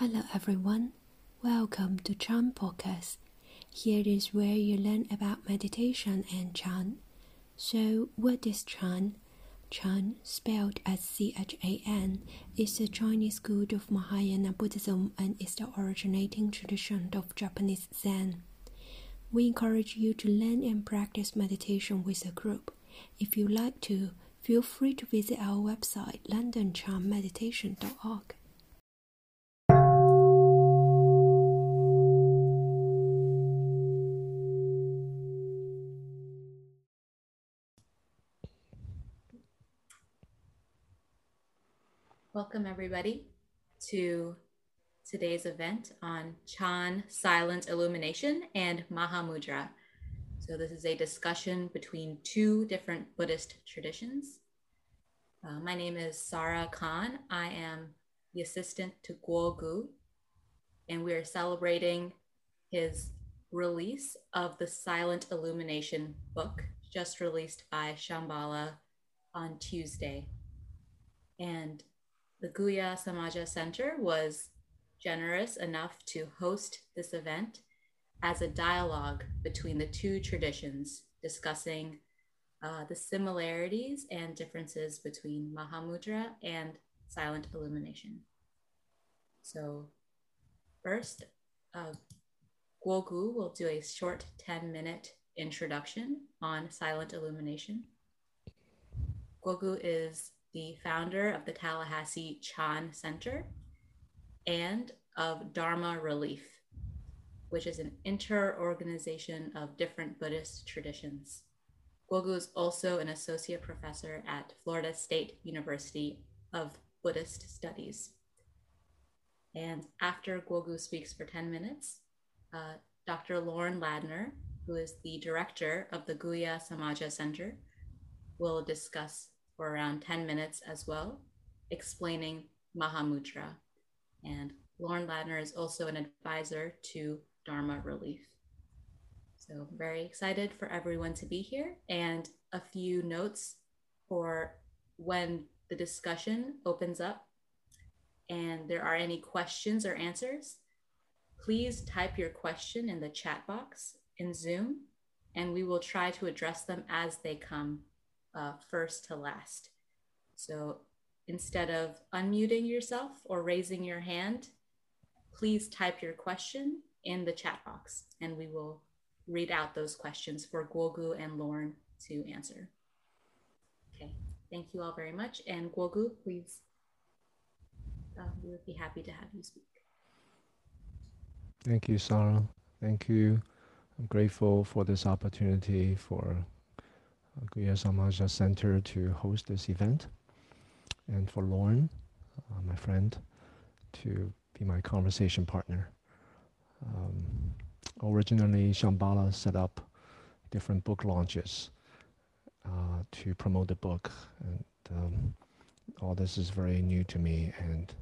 Hello everyone, welcome to Chan Podcast. Here is where you learn about meditation and Chan. So, what is Chan? Chan, spelled as C H A N, is the Chinese school of Mahayana Buddhism and is the originating tradition of Japanese Zen. We encourage you to learn and practice meditation with a group. If you like to, feel free to visit our website londonchanmeditation.org. Welcome, everybody, to today's event on Chan Silent Illumination and Mahamudra. So, this is a discussion between two different Buddhist traditions. Uh, my name is Sarah Khan. I am the assistant to Guo Gu, and we are celebrating his release of the Silent Illumination book, just released by Shambhala on Tuesday. And the Guhya Samaja Center was generous enough to host this event as a dialogue between the two traditions, discussing uh, the similarities and differences between Mahamudra and silent illumination. So, first, uh, Guo Gu will do a short 10 minute introduction on silent illumination. Guo Gu is the founder of the Tallahassee Chan Center and of Dharma Relief, which is an inter-organization of different Buddhist traditions. Guo Gu is also an associate professor at Florida State University of Buddhist Studies. And after Guo Gu speaks for 10 minutes, uh, Dr. Lorne Ladner, who is the director of the Guhya Samaja Center, will discuss for around 10 minutes as well, explaining Mahamudra. And Lorne Ladner is also an advisor to Dharma Relief. So, very excited for everyone to be here. And a few notes for when the discussion opens up and there are any questions or answers, please type your question in the chat box in Zoom, and we will try to address them as they come uh, first to last. So instead of unmuting yourself or raising your hand, please type your question in the chat box and we will read out those questions for Guo Gu and Lorne to answer. Okay, thank you all very much. And Guo Gu, please, uh, we would be happy to have you speak. Thank you, Sarah. Thank you. I'm grateful for this opportunity for Guhya Samaja Center to host this event, and for Lorne, uh, my friend, to be my conversation partner. Um, originally, Shambhala set up different book launches uh, to promote the book, and um, all this is very new to me, and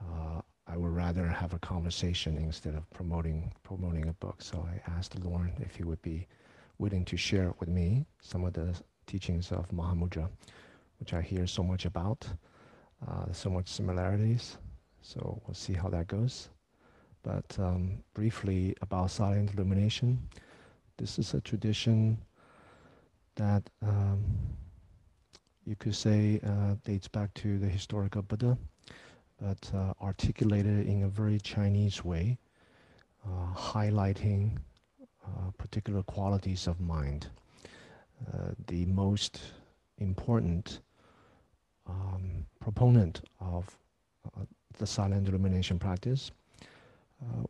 uh, I would rather have a conversation instead of promoting promoting a book. So I asked Lorne if he would be willing to share with me some of the teachings of Mahamudra, which I hear so much about, uh, so much similarities. So we'll see how that goes. But um, briefly about silent illumination, this is a tradition that um, you could say uh, dates back to the historical Buddha, but uh, articulated in a very Chinese way, uh, highlighting uh, particular qualities of mind. Uh, the most important um, proponent of uh, the silent illumination practice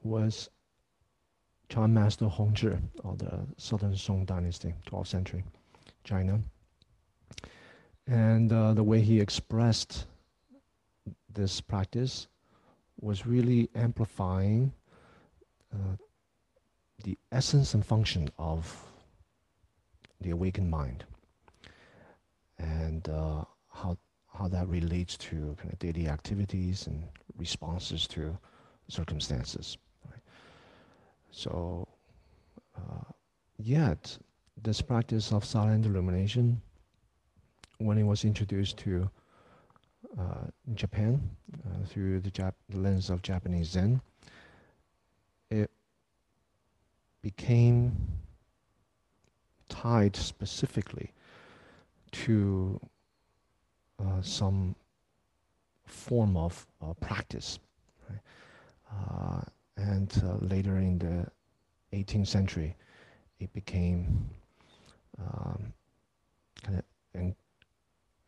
was Chan Master Hongzhi of the Southern Song Dynasty, 12th century China. And uh, the way he expressed this practice was really amplifying uh, the essence and function of the awakened mind and uh, how, how that relates to kind of daily activities and responses to circumstances. Right? So, uh, yet, this practice of silent illumination, when it was introduced to uh, Japan uh, through the, Jap- the lens of Japanese Zen, it became tied specifically to uh, some form of uh, practice. Right? Uh, and uh, later in the 18th century, it became um, kind of en-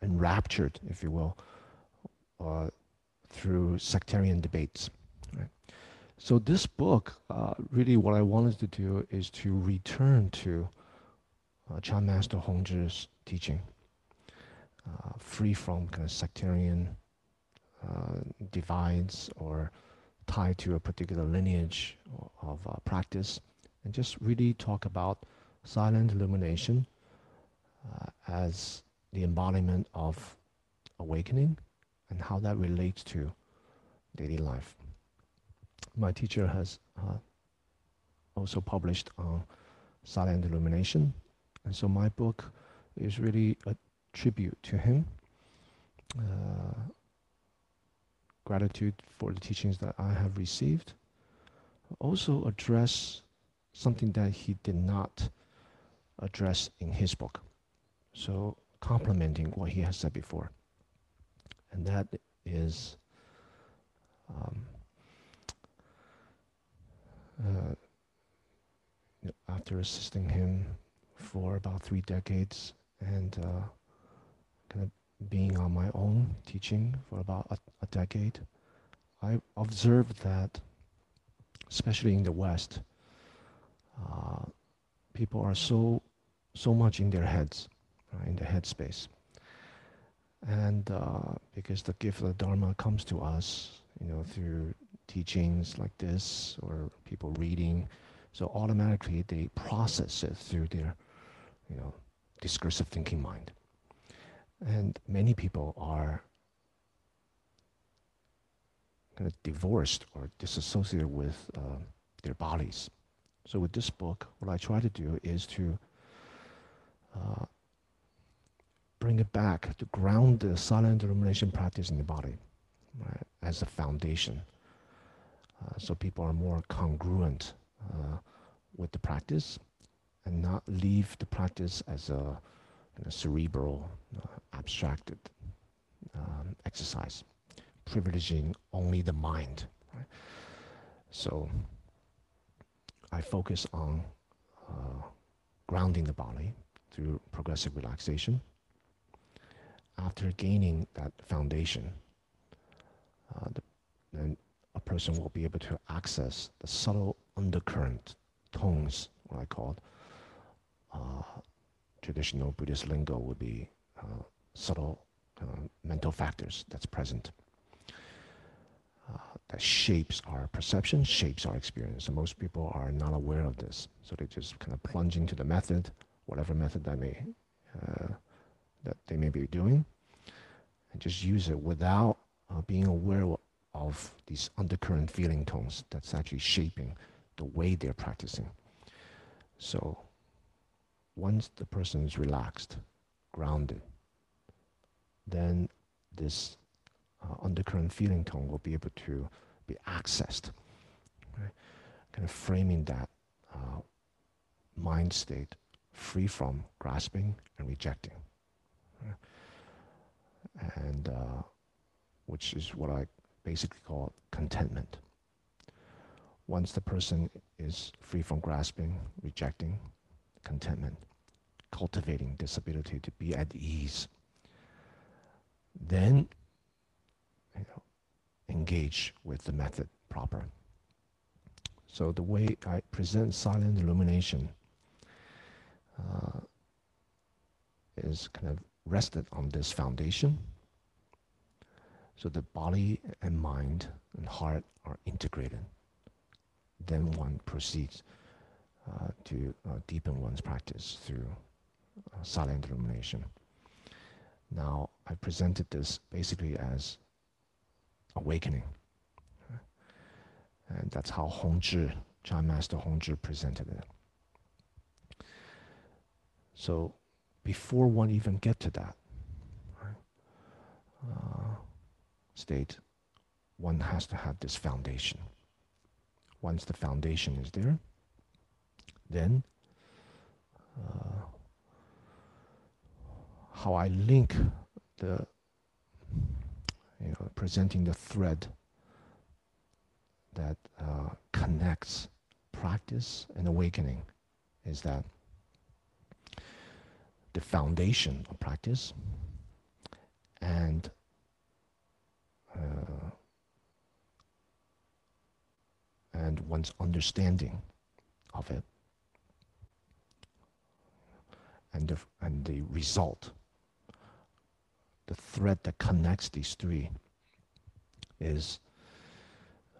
enraptured, if you will, uh, through sectarian debates. So this book, uh, really, what I wanted to do is to return to uh, Chan Master Hongzhi's teaching, uh, free from kind of sectarian uh, divides or tied to a particular lineage of uh, practice, and just really talk about silent illumination uh, as the embodiment of awakening and how that relates to daily life. My teacher has uh, also published on silent illumination, and so my book is really a tribute to him. Uh, gratitude for the teachings that I have received. Also address something that he did not address in his book. So complementing what he has said before. And that is um, uh, after assisting him for about three decades and uh, kind of being on my own teaching for about a, a decade, I observed that, especially in the West, uh, people are so so much in their heads, in their headspace, and uh, because the gift of the Dharma comes to us, you know, through teachings like this or people reading, so automatically they process it through their, you know, discursive thinking mind. And many people are kind of divorced or disassociated with uh, their bodies. So with this book, what I try to do is to uh, bring it back to ground the silent illumination practice in the body right, as a foundation. Uh, so people are more congruent uh, with the practice and not leave the practice as a a cerebral, uh, abstracted um, exercise, privileging only the mind. Right? So I focus on uh, grounding the body through progressive relaxation. After gaining that foundation, uh, the, then a person will be able to access the subtle undercurrent tones, what I call uh, traditional Buddhist lingo would be uh, subtle uh, mental factors that's present. Uh, that shapes our perception, shapes our experience. And most people are not aware of this. So they just kind of plunge into the method, whatever method that may uh, that they may be doing, and just use it without uh, being aware of these undercurrent feeling tones that's actually shaping the way they're practicing. So once the person is relaxed, grounded, then this uh, undercurrent feeling tone will be able to be accessed. Kind of framing that uh, mind state free from grasping and rejecting. And uh, which is what I basically called contentment. Once the person is free from grasping, rejecting, contentment, cultivating this ability to be at ease, then you know, engage with the method proper. So the way I present silent illumination uh, is kind of rested on this foundation. So the body and mind and heart are integrated. Then one proceeds uh, to uh, deepen one's practice through uh, silent illumination. Now, I presented this basically as awakening. And that's how Hongzhi, Chan Master Hongzhi presented it. So before one even get to that, right, uh, state, one has to have this foundation. Once the foundation is there, then uh, how I link the, you know, presenting the thread that uh, connects practice and awakening is that the foundation of practice and uh, and one's understanding of it and the, and the result the thread that connects these three is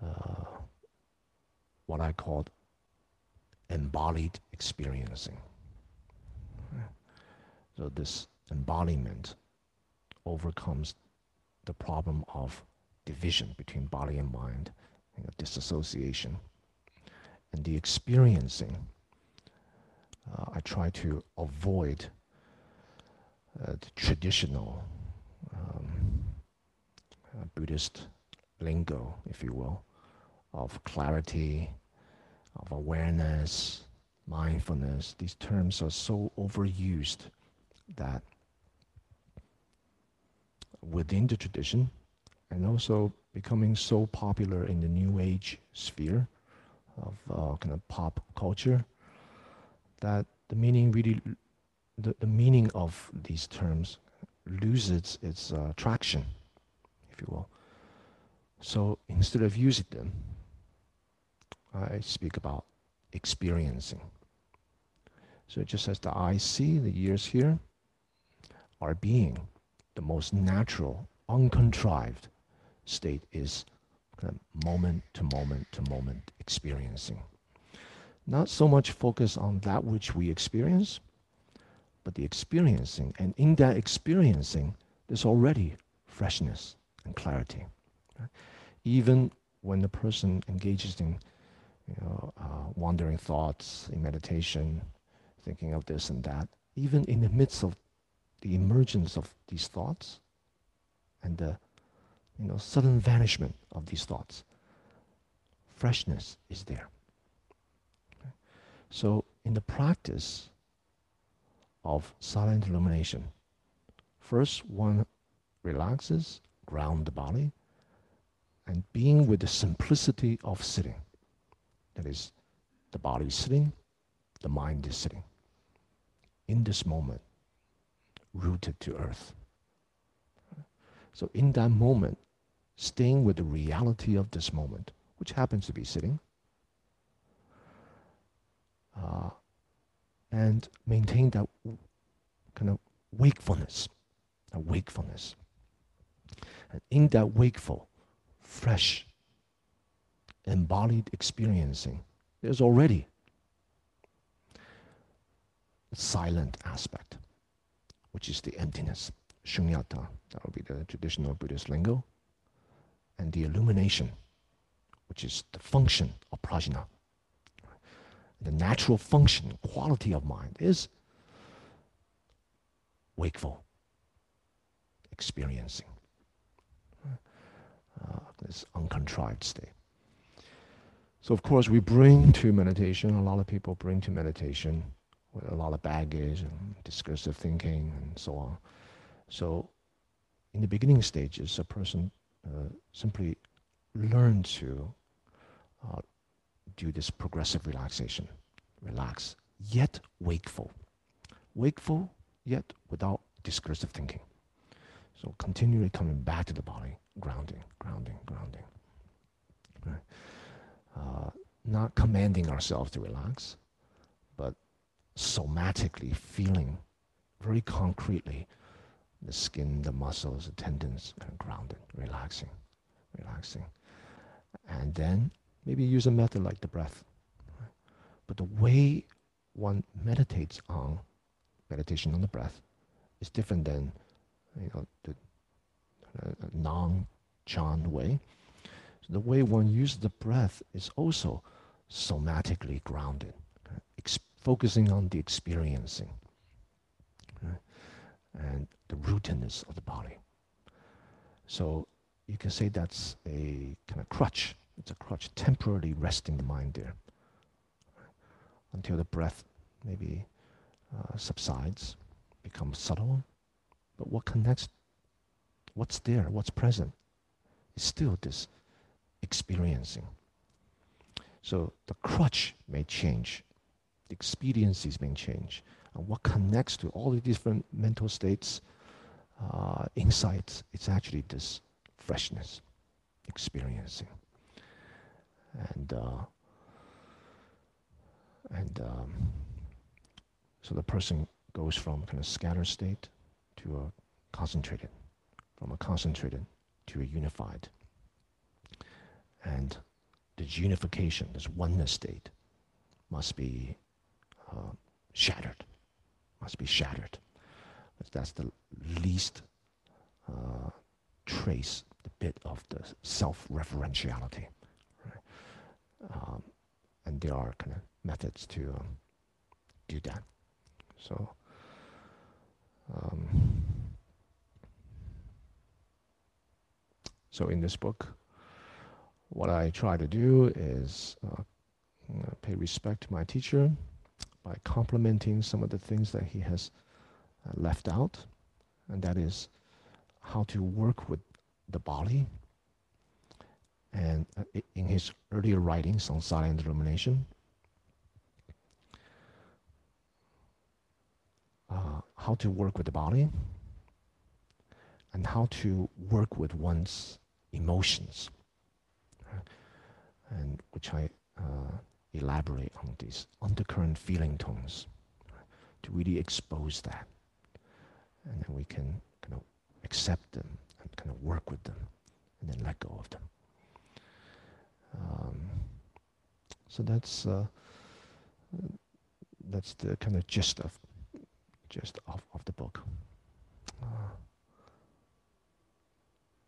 uh, what I called embodied experiencing. So this embodiment overcomes the problem of division between body and mind, you know, disassociation. And the experiencing, uh, I try to avoid uh, the traditional um, uh, Buddhist lingo, if you will, of clarity, of awareness, mindfulness. These terms are so overused that within the tradition and also becoming so popular in the new age sphere of uh, kind of pop culture that the meaning really the, the meaning of these terms loses its uh, traction if you will. So instead of using them I speak about experiencing. So it just as the eyes see the ears hear our being the most natural, uncontrived state is kind of moment to moment to moment experiencing. Not so much focus on that which we experience, but the experiencing. And in that experiencing, there's already freshness and clarity. Even when the person engages in you know, uh, wandering thoughts, in meditation, thinking of this and that, even in the midst of the emergence of these thoughts and the you know, sudden vanishment of these thoughts. Freshness is there. Okay? So, in the practice of silent illumination, first one relaxes, ground the body, and being with the simplicity of sitting. That is, the body is sitting, the mind is sitting. In this moment, rooted to earth. So, in that moment, staying with the reality of this moment, which happens to be sitting, uh, and maintain that kind of wakefulness, a wakefulness. And in that wakeful, fresh, embodied experiencing, there's already silent aspect which is the emptiness, shunyata, that would be the traditional Buddhist lingo, and the illumination, which is the function of prajna. The natural function, quality of mind is wakeful, experiencing uh, this uncontrived state. So, of course, we bring to meditation, a lot of people bring to meditation with a lot of baggage and discursive thinking and so on. So, in the beginning stages, a person uh, simply learn to uh, do this progressive relaxation, relax, yet wakeful, wakeful yet without discursive thinking. So continually coming back to the body, grounding, grounding, grounding. Right? Uh, not commanding ourselves to relax, somatically feeling very concretely the skin, the muscles, the tendons kind of grounded, relaxing, relaxing. And then maybe use a method like the breath. But the way one meditates on meditation on the breath is different than you know the uh, non-chan way. So the way one uses the breath is also somatically grounded, focusing on the experiencing right? and the rootedness of the body. So you can say that's a kind of crutch. It's a crutch, temporarily resting the mind there until the breath maybe uh, subsides, becomes subtle. But what connects, what's there, what's present, is still this experiencing. So the crutch may change, the experiences may change, and what connects to all the different mental states, uh, insights, it's actually this freshness, experiencing. And uh, and um, so the person goes from kind of scattered state to a concentrated, from a concentrated to a unified. And this unification, this oneness state, must be uh, shattered, must be shattered. That's the least uh, trace, the bit of the self-referentiality. Right? Um, and there are kind of methods to um, do that. So, um, so in this book, what I try to do is uh, pay respect to my teacher by complimenting some of the things that he has uh, left out, and that is how to work with the body. And uh, in his earlier writings on silent illumination, uh, how to work with the body and how to work with one's emotions, and which I uh, elaborate on these undercurrent feeling tones to really expose that, and then we can kind of accept them and kind of work with them, and then let go of them. Um, so that's uh, that's the kind of gist of just off of the book. Uh,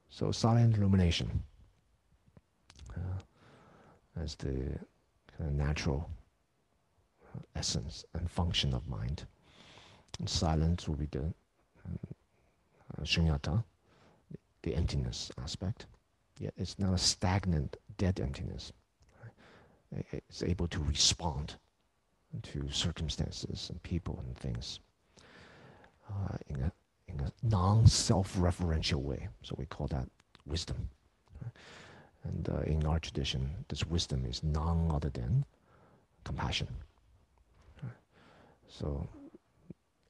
so silent illumination uh, as the of natural uh, essence and function of mind. And silence will be the uh, shunyata, the emptiness aspect. Yet it's not a stagnant, dead emptiness. Right? It's able to respond to circumstances and people and things uh, in a in a non-self-referential way. So we call that wisdom. And uh, in our tradition, this wisdom is none other than compassion. So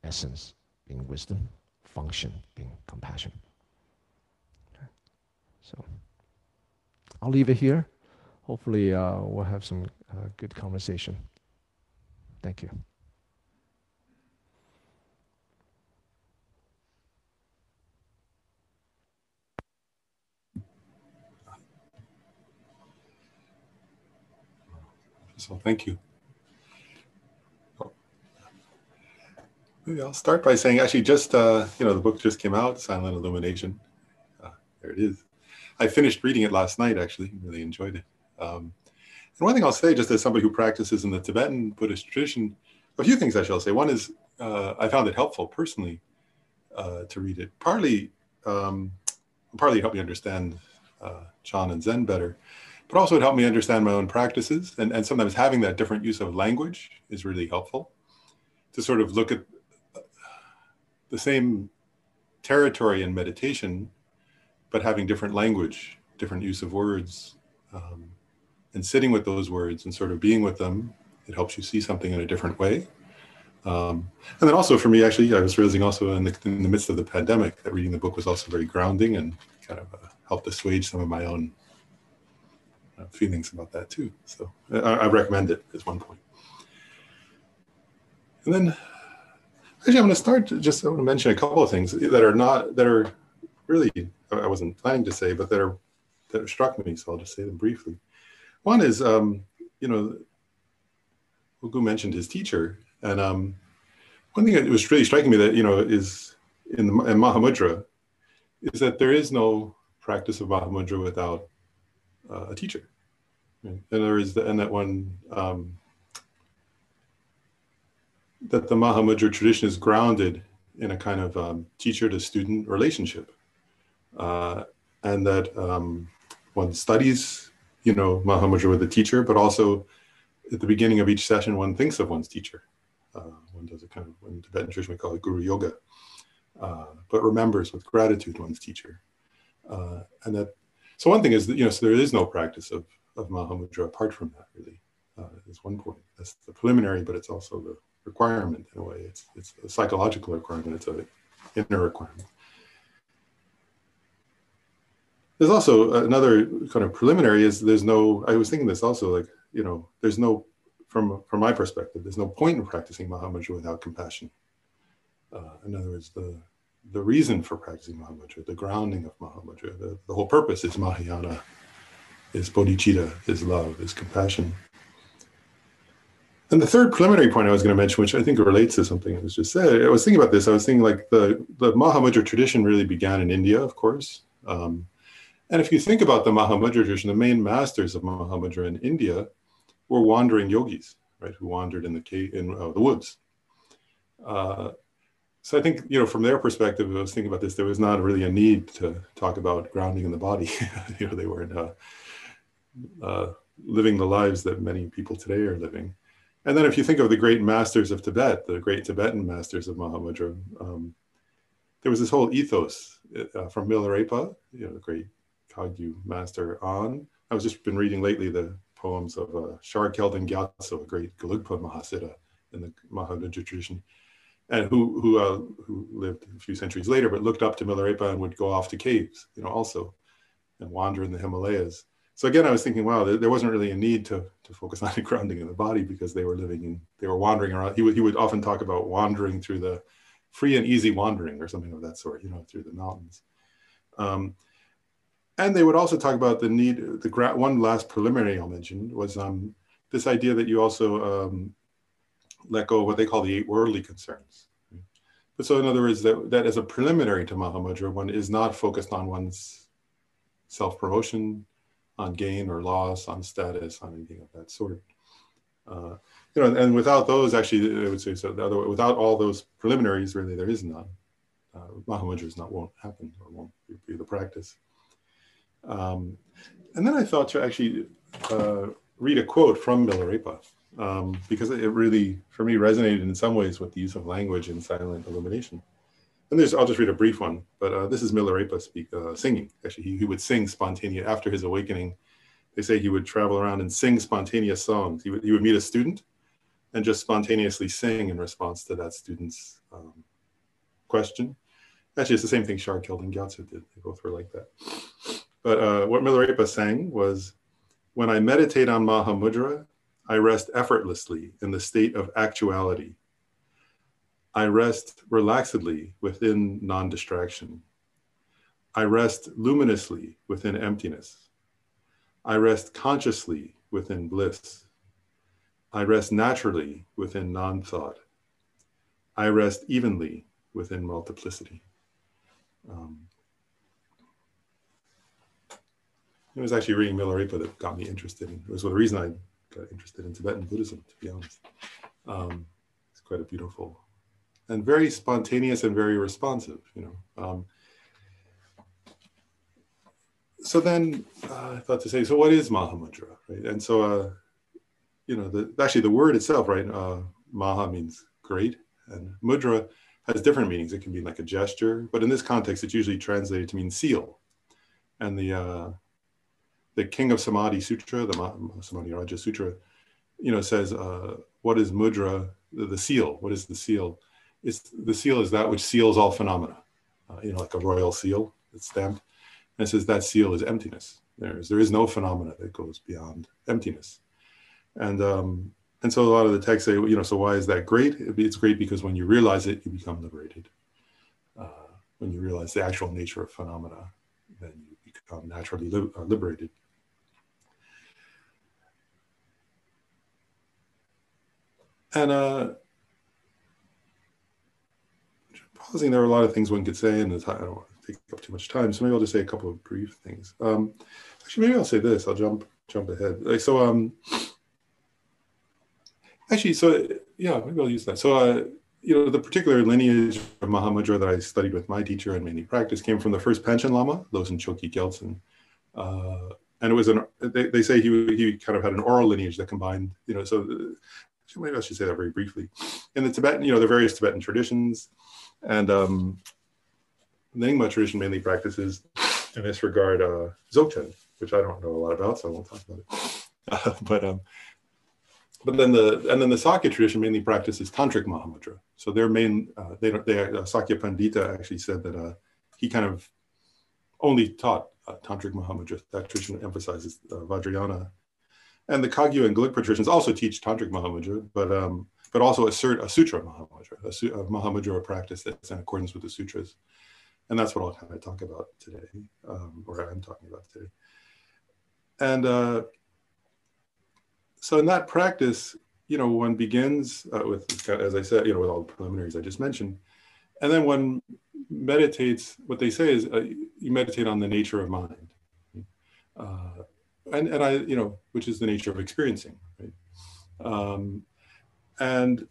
essence being wisdom, function being compassion. So I'll leave it here. Hopefully, uh, we'll have some uh, good conversation. Thank you. So thank you. Maybe I'll start by saying, actually, just uh, you know, the book just came out, Silent Illumination. Uh, there it is. I finished reading it last night. Actually, really enjoyed it. Um, and one thing I'll say, just as somebody who practices in the Tibetan Buddhist tradition, a few things I shall say. One is uh, I found it helpful personally uh, to read it. Partly, um, partly helped me understand uh, Chan and Zen better but also it helped me understand my own practices. And, and sometimes having that different use of language is really helpful to sort of look at the same territory in meditation, but having different language, different use of words, um, and sitting with those words and sort of being with them. It helps you see something in a different way. Um, and then also for me, actually, I was realizing also in the, in the midst of the pandemic that reading the book was also very grounding and kind of uh, helped assuage some of my own uh, feelings about that too. So I, I, recommend it as one point. And then actually I'm going to start just I want to mention a couple of things that are not that are really I wasn't planning to say, but that are that struck me. So I'll just say them briefly. One is um, you know Guo Gu mentioned his teacher, and um, one thing that was really striking me that you know is in, the, in Mahamudra is that there is no practice of Mahamudra without uh, a teacher. And there is the, and that one um, that the Mahamudra tradition is grounded in a kind of um, teacher to student relationship. Uh, and that um, one studies, you know, Mahamudra with the teacher, but also at the beginning of each session, one thinks of one's teacher. Uh, one does a kind of, in Tibetan tradition, we call it Guru Yoga, uh, but remembers with gratitude one's teacher. Uh, and that, so one thing is that, you know, so there is no practice of, of Mahamudra apart from that, really, uh, is one point. That's the preliminary, but it's also the requirement in a way. It's, it's a psychological requirement, it's an inner requirement. There's also another kind of preliminary is there's no, I was thinking this also, like, you know, there's no, from, from my perspective, there's no point in practicing Mahamudra without compassion. Uh, in other words, the, the reason for practicing Mahamudra, the grounding of Mahamudra, the, the whole purpose is Mahayana, is bodhicitta, is love, is compassion. And the third preliminary point I was going to mention, which I think relates to something that was just said, I was thinking about this. I was thinking like the, the Mahamudra tradition really began in India, of course. Um, and if you think about the Mahamudra tradition, the main masters of Mahamudra in India were wandering yogis, right, who wandered in the in uh, the woods. Uh, so I think you know from their perspective, I was thinking about this. There was not really a need to talk about grounding in the body. you know, they weren't uh, uh, living the lives that many people today are living. And then if you think of the great masters of Tibet, the great Tibetan masters of Mahamudra, um, there was this whole ethos uh, from Milarepa, you know, the great Kagyu master on. I was just been reading lately the poems of uh, Shar Kelden Gyatso, a great Gelugpa Mahasiddha in the Mahamudra tradition, and who who uh, who lived a few centuries later, but looked up to Milarepa and would go off to caves, you know, also, and wander in the Himalayas. So again, I was thinking, wow, there, wasn't really a need to to focus on the grounding in the body because they were living in, they were wandering around. He would he would often talk about wandering through the free and easy wandering or something of that sort, you know, through the mountains. Um, and they would also talk about the need, the one last preliminary I'll mention was um, this idea that you also um, let go of what they call the eight worldly concerns. But so in other words, that, that as a preliminary to Mahamudra, one is not focused on one's self-promotion, on gain or loss, on status, on anything of that sort. Uh, you know, and without those, actually, I would say so. The other way, without all those preliminaries, really, there is none. Uh, Mahamudra is not won't happen or won't be the practice. Um, and then I thought to actually uh, read a quote from Milarepa um, because it really, for me, resonated in some ways with the use of language in silent illumination. And there's, I'll just read a brief one, but uh, this is Milarepa speak, uh, singing. Actually, he, he would sing spontaneous after his awakening. They say he would travel around and sing spontaneous songs. He would, he would meet a student and just spontaneously sing in response to that student's um, question. Actually, it's the same thing Shar Kelden Gyatso did. They both were like that. But uh, what Milarepa sang was, when I meditate on Mahamudra, I rest effortlessly in the state of actuality. I rest relaxedly within non distraction. I rest luminously within emptiness. I rest consciously within bliss. I rest naturally within non thought. I rest evenly within multiplicity. Um, It was actually reading Milarepa that got me interested in. It was the reason I interested in Tibetan Buddhism, to be honest. Um, it's quite a beautiful and very spontaneous and very responsive, you know. Um, so then uh, I thought to say, so what is Mahamudra, right? And so, uh, you know, the, actually the word itself, right? Uh, Maha means great, and mudra has different meanings. It can be like a gesture, but in this context, it's usually translated to mean seal. And the uh, the King of Samadhi Sutra, the Samadhi Raja Sutra, you know, says, uh, what is mudra, the, the, seal? What is the seal? It's, the seal is that which seals all phenomena, uh, you know, like a royal seal that's stamped. And it says that seal is emptiness. There is, there is no phenomena that goes beyond emptiness. And, um, and so a lot of the texts say, you know, so why is that great? It's great because when you realize it, you become liberated. Uh, when you realize the actual nature of phenomena, then you become naturally li- uh, liberated. And uh, pausing, there are a lot of things one could say, and I don't want to take up too much time, so maybe I'll just say a couple of brief things. Um, actually, maybe I'll say this. I'll jump jump ahead. Like, so, um, actually, so yeah, maybe I'll use that. So, uh, you know, the particular lineage of Mahamudra that I studied with my teacher and mainly practice came from the first Panchen Lama, Losang Chokyi Gyaltsen. Uh, and it was an, they, they say he, he kind of had an oral lineage that combined, you know, so uh, maybe I should say that very briefly. In the Tibetan, you know, the various Tibetan traditions and um, the Nyingma tradition mainly practices in this regard uh, Dzogchen, which I don't know a lot about, so I won't talk about it. Uh, but um, but then the and then the Sakya tradition mainly practices tantric Mahamudra. So their main uh, they don't they uh, Sakya Pandita actually said that uh, he kind of only taught uh, tantric Mahamudra. That tradition emphasizes uh, Vajrayana, and the Kagyu and Gelugpa traditions also teach tantric Mahamudra, but um, but also assert a sutra Mahamudra, a, su- a Mahamudra practice that's in accordance with the sutras, and that's what I'll kind of talk about today, um, or I'm talking about today, and. Uh, so in that practice, you know, one begins uh, with, as I said, you know, with all the preliminaries I just mentioned, and then one meditates. What they say is uh, you meditate on the nature of mind, uh, and and I, you know, which is the nature of experiencing, right? Um, and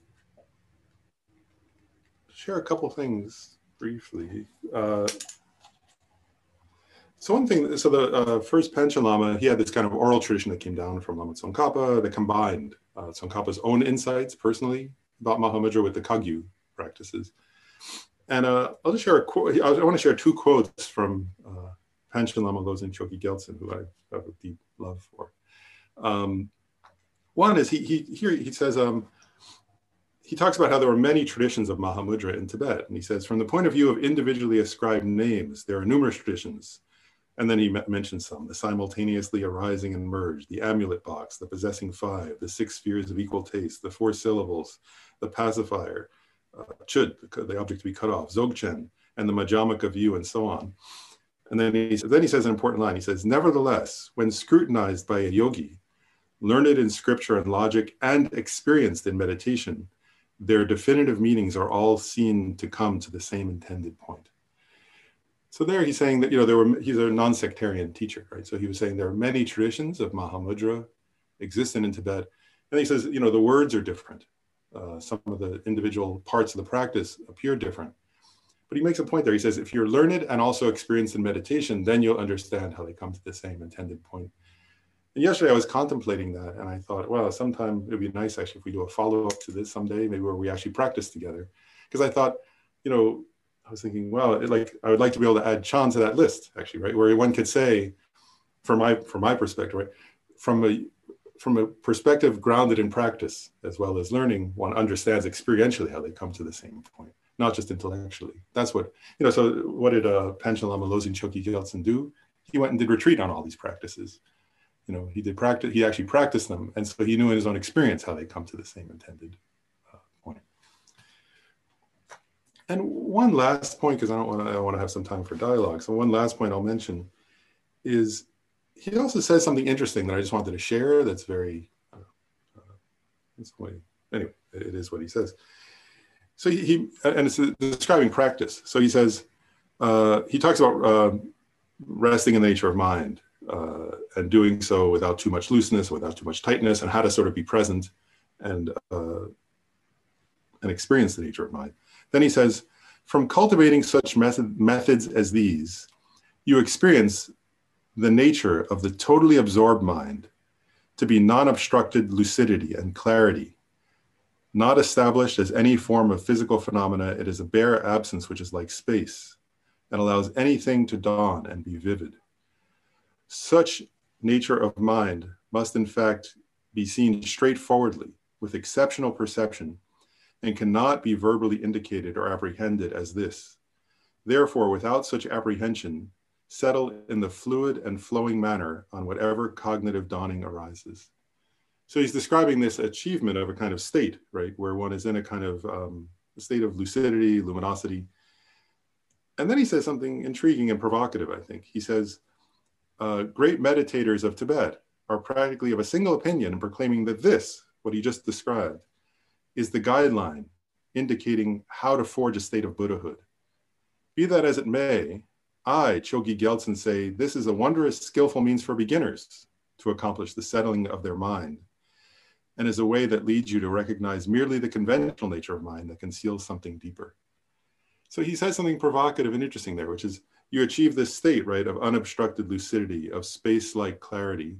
share a couple things briefly. Uh, so one thing, so the uh, first Panchen Lama, he had this kind of oral tradition that came down from Lama Tsongkhapa that combined uh, Tsongkhapa's own insights personally about Mahamudra with the Kagyu practices. And uh, I'll just share a quote. I want to share two quotes from uh, Panchen Lama Losang Chokyi Gyaltsen, who I have a deep love for. Um, one is he, he here he says um, he talks about how there were many traditions of Mahamudra in Tibet, and he says from the point of view of individually ascribed names, there are numerous traditions and then he mentions some the simultaneously arising and merge, the amulet box, the possessing five, the six spheres of equal taste, the four syllables, the pacifier, uh, Chöd, the object to be cut off, Dzogchen, and the Madhyamaka view, and so on. And then he, then he says an important line. He says, Nevertheless, when scrutinized by a yogi, learned in scripture and logic, and experienced in meditation, their definitive meanings are all seen to come to the same intended point. So there he's saying that, you know, there were, he's a non-sectarian teacher, right? So he was saying there are many traditions of Mahamudra existent in Tibet. And he says, you know, the words are different. Uh, some of the individual parts of the practice appear different. But he makes a point there. He says, if you're learned and also experienced in meditation, then you'll understand how they come to the same intended point. And yesterday I was contemplating that and I thought, well, sometime it'd be nice actually if we do a follow-up to this someday, maybe where we actually practice together. Because I thought, you know, I was thinking, well, it, like I would like to be able to add Chan to that list, actually, right? Where one could say, from my from my perspective, right, from a from a perspective grounded in practice as well as learning, one understands experientially how they come to the same point, not just intellectually. That's what you know. So, what did uh, Panchen Lama Losang Chokyi Gyaltsen do? He went and did retreat on all these practices. You know, he did practice. He actually practiced them, and so he knew in his own experience how they come to the same intended point. And one last point, because I don't want to, I want to have some time for dialogue. So one last point I'll mention is he also says something interesting that I just wanted to share. That's very, uh, uh, anyway, it is what he says. So he, he and it's describing practice. So he says uh, he talks about uh, resting in the nature of mind uh, and doing so without too much looseness, without too much tightness, and how to sort of be present and uh, and experience the nature of mind. Then he says, from cultivating such method, methods as these, you experience the nature of the totally absorbed mind to be non obstructed lucidity and clarity. Not established as any form of physical phenomena, it is a bare absence which is like space and allows anything to dawn and be vivid. Such nature of mind must, in fact, be seen straightforwardly with exceptional perception and cannot be verbally indicated or apprehended as this. Therefore, without such apprehension, settle in the fluid and flowing manner on whatever cognitive dawning arises. So he's describing this achievement of a kind of state, right, where one is in a kind of um, state of lucidity, luminosity. And then he says something intriguing and provocative, I think. He says, uh, great meditators of Tibet are practically of a single opinion in proclaiming that this, what he just described, is the guideline indicating how to forge a state of Buddhahood. Be that as it may, I, Chogyi Gyaltsen, say this is a wondrous, skillful means for beginners to accomplish the settling of their mind. And is a way that leads you to recognize merely the conventional nature of mind that conceals something deeper. So he says something provocative and interesting there, which is you achieve this state, right, of unobstructed lucidity, of space like clarity.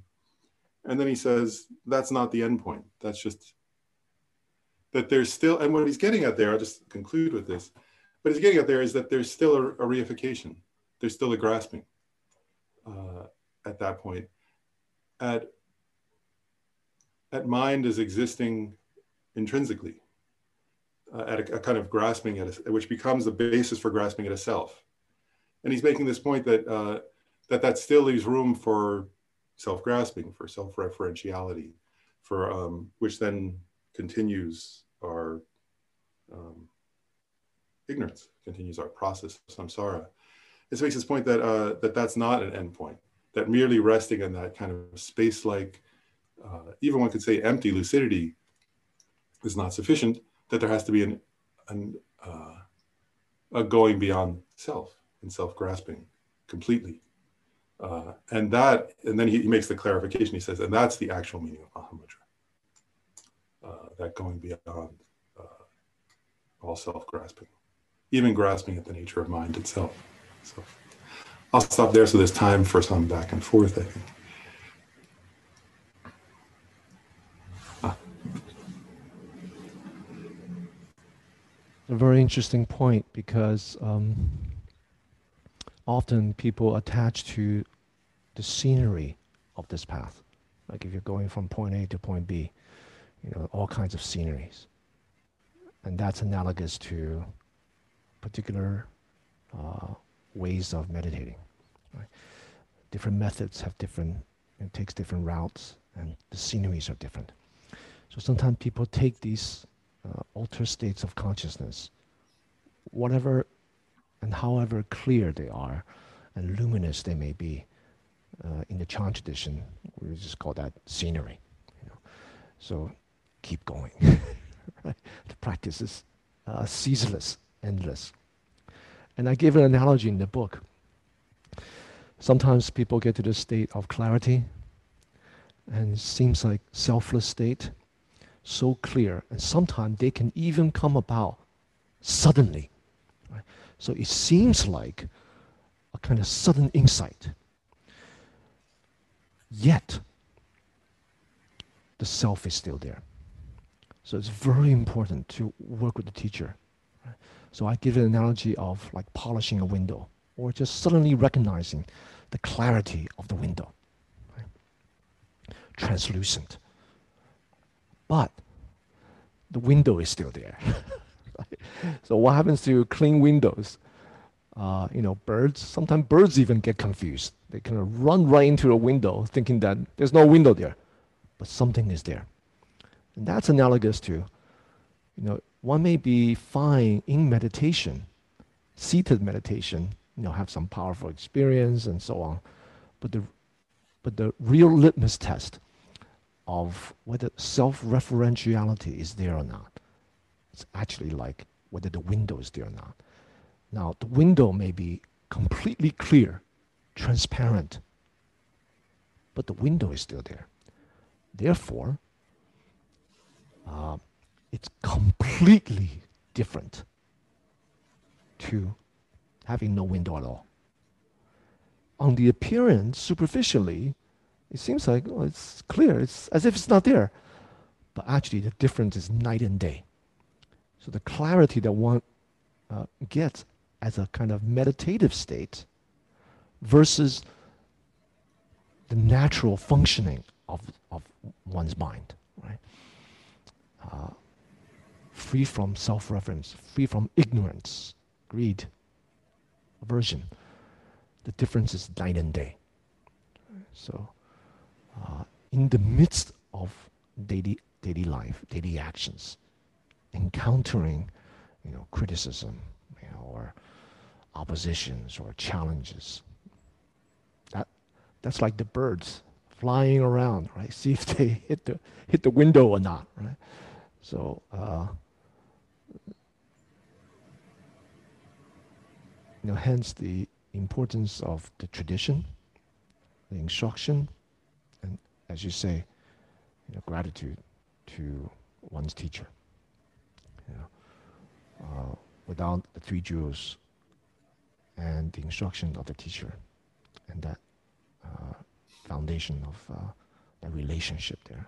And then he says, that's not the end point. That's just that there's still, and what he's getting at there, I'll just conclude with this. What he's getting at there is that there's still a, a reification, there's still a grasping uh, at that point. At, at mind as existing intrinsically, uh, at a, a, kind of grasping at a, which becomes the basis for grasping at a self. And he's making this point that uh, that that still leaves room for self-grasping, for self-referentiality, for um, which then continues our um, ignorance, continues our process of samsara. This makes this point that uh, that that's not an endpoint. That merely resting in that kind of space-like, uh, even one could say empty lucidity, is not sufficient. That there has to be an, an uh, a going beyond self and self-grasping completely. Uh, and that, and then he, he, makes the clarification. He says, and that's the actual meaning of Mahamudra. Uh, that going beyond uh, all self-grasping, even grasping at the nature of mind itself. So I'll stop there. So there's time for some back and forth. I think. A very interesting point because. Um, often people attach to the scenery of this path. Like if you're going from point A to point B, you know, all kinds of sceneries. And that's analogous to particular uh, ways of meditating. Right? Different methods have different, it takes different routes, and the sceneries are different. So sometimes people take these uh, altered states of consciousness, whatever and however clear they are and luminous they may be, uh, in the Chan tradition, we just call that scenery. You know? So keep going. right? The practice is uh, ceaseless, endless. And I give an analogy in the book. Sometimes people get to the state of clarity, and it seems like selfless state, so clear, and sometimes they can even come about suddenly. Right? So it seems like a kind of sudden insight. Yet, the self is still there. So it's very important to work with the teacher. So I give an analogy of like polishing a window or just suddenly recognizing the clarity of the window. Right? Translucent. But the window is still there. So what happens to clean windows? Uh, you know, birds, sometimes birds even get confused. They kind of run right into a window thinking that there's no window there, but something is there. And that's analogous to, you know, one may be fine in meditation, seated meditation, you know, have some powerful experience and so on. But the, but the real litmus test of whether self-referentiality is there or not it's actually like whether the window is there or not. Now, the window may be completely clear, transparent, but the window is still there. Therefore, uh, it's completely different to having no window at all. On the appearance, superficially, it seems like oh, it's clear. It's as if it's not there. But actually, the difference is night and day. So the clarity that one uh, gets as a kind of meditative state versus the natural functioning of, of one's mind, right? Uh, free from self-reference, free from ignorance, greed, aversion. The difference is night and day. So, uh, in the midst of daily daily life, daily actions, encountering, you know, criticism, you know, or oppositions or challenges. That that's like the birds flying around, right? See if they hit the hit the window or not, right? So. Uh, you know, hence the importance of the tradition, the instruction, as you say, you know, gratitude to one's teacher. You know, uh, without the three jewels and the instruction of the teacher and that uh, foundation of uh, that relationship there,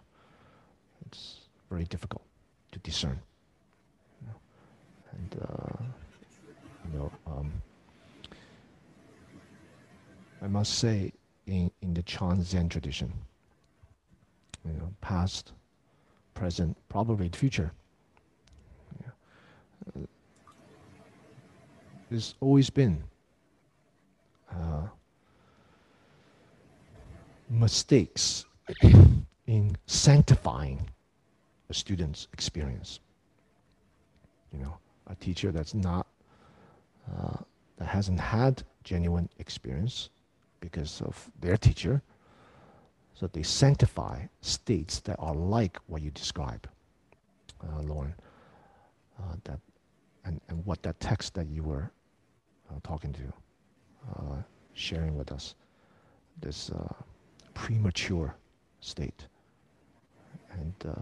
it's very difficult to discern. You know? And uh, you know, um, I must say, in in the Chan Zen tradition, you know, past, present, probably the future. Yeah. There's always been uh, mistakes in sanctifying a student's experience. You know, a teacher that's not, uh, that hasn't had genuine experience because of their teacher, so they sanctify states that are like what you describe, uh, Lorne. Uh, that and, and what that text that you were uh, talking to, uh, sharing with us, this uh, premature state. And uh,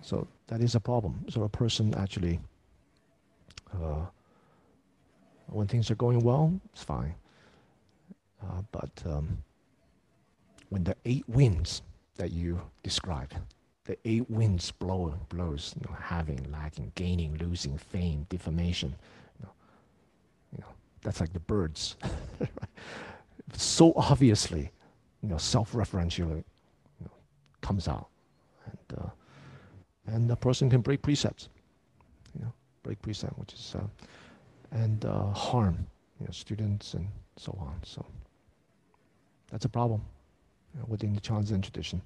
so that is a problem. So a person actually, when things are going well, it's fine. But um, when the eight winds that you described, the eight winds blow blows, you know, having, lacking, gaining, losing, fame, defamation, you know, you know that's like the birds. so obviously, you know, self-referentially you know, comes out, and uh, and the person can break precepts, you know, break precept, which is uh, and uh, harm, you know, students and so on. So that's a problem within the Chan Zen tradition.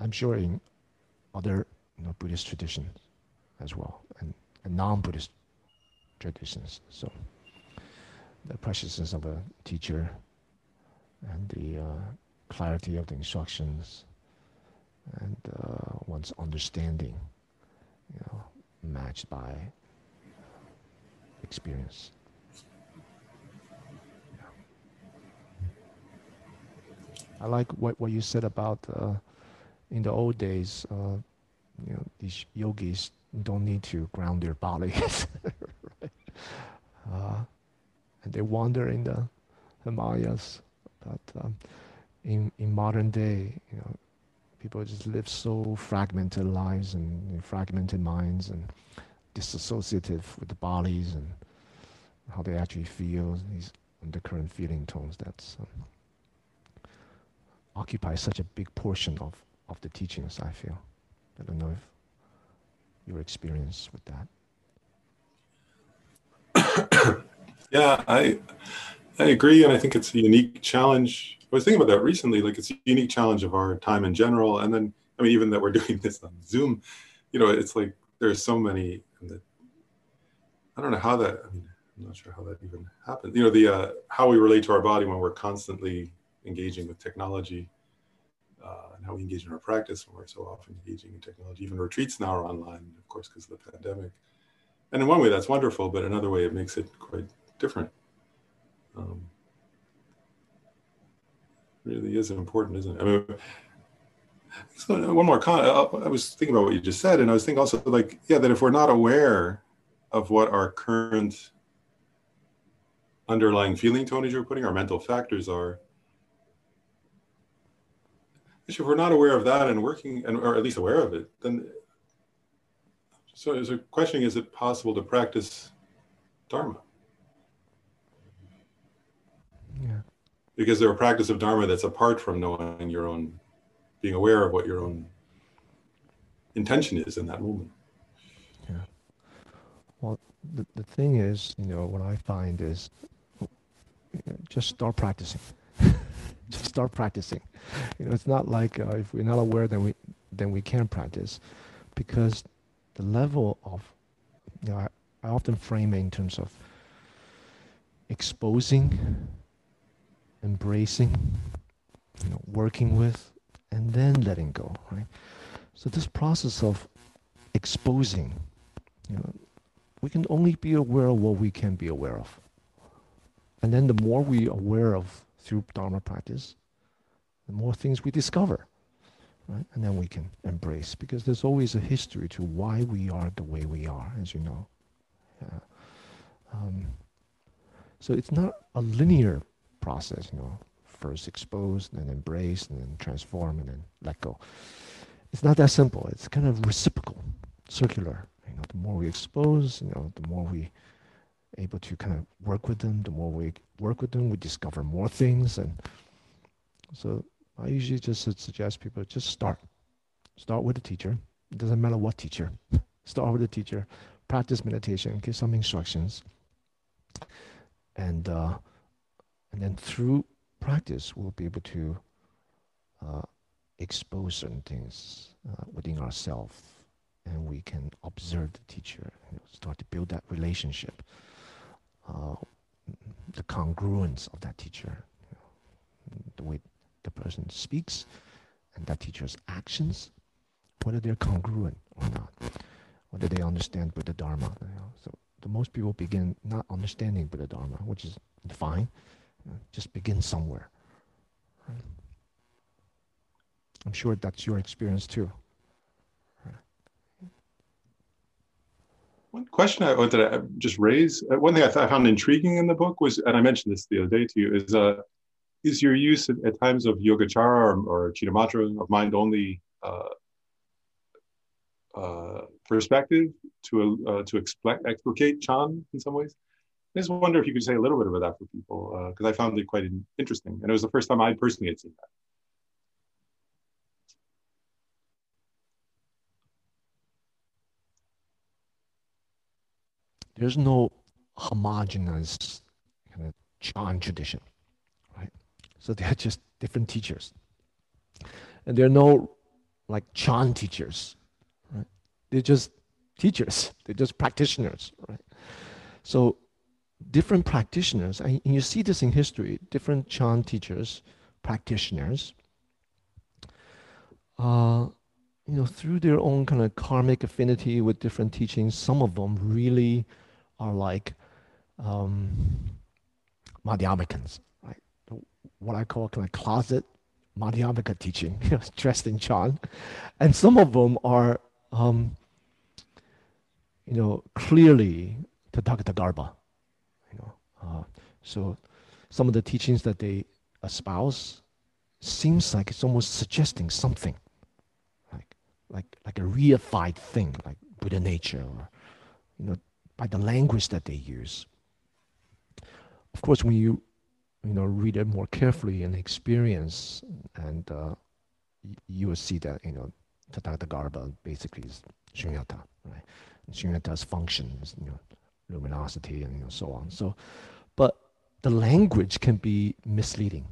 I'm sure in other you know, Buddhist traditions as well, and, and non-Buddhist traditions. So the preciousness of a teacher and the uh, clarity of the instructions and uh, one's understanding, you know, matched by experience. I like what, what you said about uh, in the old days, uh, you know, these yogis don't need to ground their bodies. right? uh, and they wander in the Himalayas. But um, in in modern day, you know, people just live so fragmented lives and fragmented minds and disassociative with the bodies and how they actually feel these undercurrent feeling tones that's um, occupy such a big portion of, of the teachings i feel i don't know if your experience with that yeah i i agree and i think it's a unique challenge I was thinking about that recently. Like it's a unique challenge of our time in general, and then I mean, even that we're doing this on Zoom, you know, it's like there's so many. That, I don't know how that. I mean, I'm not sure how that even happens. You know, the uh, how we relate to our body when we're constantly engaging with technology, uh, and how we engage in our practice when we're so often engaging in technology. Even retreats now are online, of course, because of the pandemic. And in one way, that's wonderful, but another way, it makes it quite different. Um, really is important, isn't it? I mean, so one more comment. I was thinking about what you just said, and I was thinking also like, yeah, that if we're not aware of what our current underlying feeling tone, you're putting, our mental factors are, if we're not aware of that and working, and or at least aware of it, then so there's a question: Is it possible to practice dharma? Yeah. Because they're a practice of dharma that's apart from knowing your own being aware of what your own intention is in that moment. Yeah. Well the, the thing is you know what i find is just start practicing just start practicing you know it's not like uh, if we're not aware then we then we can't practice because the level of you know I, I often frame it in terms of exposing embracing, you know, working with, and then letting go, right? So this process of exposing, you know, we can only be aware of what we can be aware of. And then the more we are aware of through Dharma practice, the more things we discover. right? And then we can embrace because there's always a history to why we are the way we are, as you know. Yeah. Um, so it's not a linear process, you know. First expose, then embrace, and then transform, and then let go. It's not that simple. It's kind of reciprocal, circular. You know, the more we expose, you know, the more we able to kind of work with them. The more we work with them, we discover more things, and so I usually just suggest people just start. Start with the teacher. It doesn't matter what teacher. Start with the teacher. Practice meditation. Give some instructions. And uh, and then through practice, we'll be able to uh, expose certain things uh, within ourselves, and we can observe the teacher. Know, start to build that relationship. Uh, the congruence of that teacher, you know, the way the person speaks and that teacher's actions, whether they're congruent or not, whether they understand Buddha Dharma. You know. So the most people begin not understanding Buddha Dharma, which is fine. You know, just begin somewhere. Right? I'm sure that's your experience too. Question I wanted to just raise, uh, one thing I, I, found intriguing in the book was, and I mentioned this the other day to you, is uh, is your use at, at times of yogacara or, or Chittamatra of mind only uh, uh, perspective to uh, to expl- explicate Chan in some ways. I just wonder if you could say a little bit about that for people because uh, I found it quite interesting, and it was the first time I personally had seen that. There's no homogenous kind of Chan tradition. right? So they are just different teachers. And there are no like Chan teachers, right? They're just teachers. They're just practitioners, right? So different practitioners, and you see this in history, different Chan teachers, practitioners, uh, you know, through their own kind of karmic affinity with different teachings, some of them really are like um, Madhyamikans, what I call kind of closet Madhyamika teaching, you know, dressed in Chan. And some of them are, um, you know, clearly Tathagatagarbha, You know, uh, so some of the teachings that they espouse seems like it's almost suggesting something, like like like a reified thing, like Buddha nature, or you know, by the language that they use. Of course, when you you know, read it more carefully and experience, and uh, you will see that, you know, Tathagata basically is shunyata, right? And shunyata's functions, you know, luminosity and you know, so on. So, but the language can be misleading.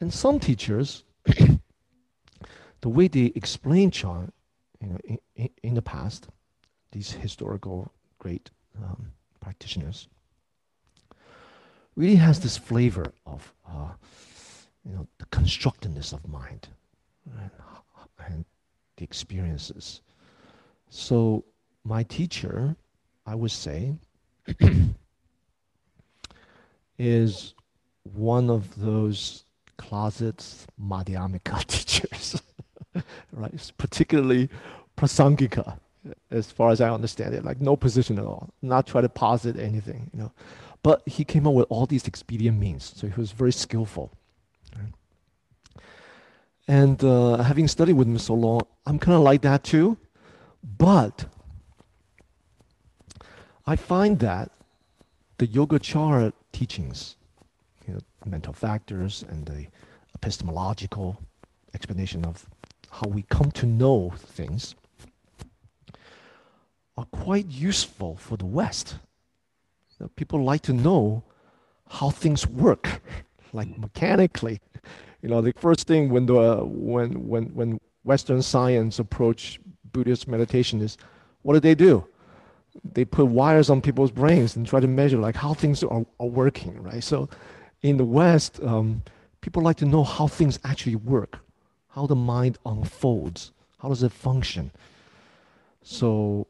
And some teachers, the way they explain Chan, you know, in, in the past, these historical great um, practitioners, really has this flavor of uh, you know the constructiveness of mind and, and the experiences. So my teacher, I would say, is one of those closets Madhyamika teachers, right? particularly Prasangika, as far as I understand it, like no position at all, not try to posit anything, you know. But he came up with all these expedient means, so he was very skillful. And uh, having studied with him so long, I'm kind of like that too. But I find that the Yogacara teachings, you know, mental factors and the epistemological explanation of how we come to know things, are quite useful for the West know, people like to know how things work, like mechanically. You know, the first thing when the when when when Western science approach Buddhist meditation is, what do they do? They put wires on people's brains and try to measure like how things are, are working, right? So, in the West, um, people like to know how things actually work, how the mind unfolds, how does it function. So,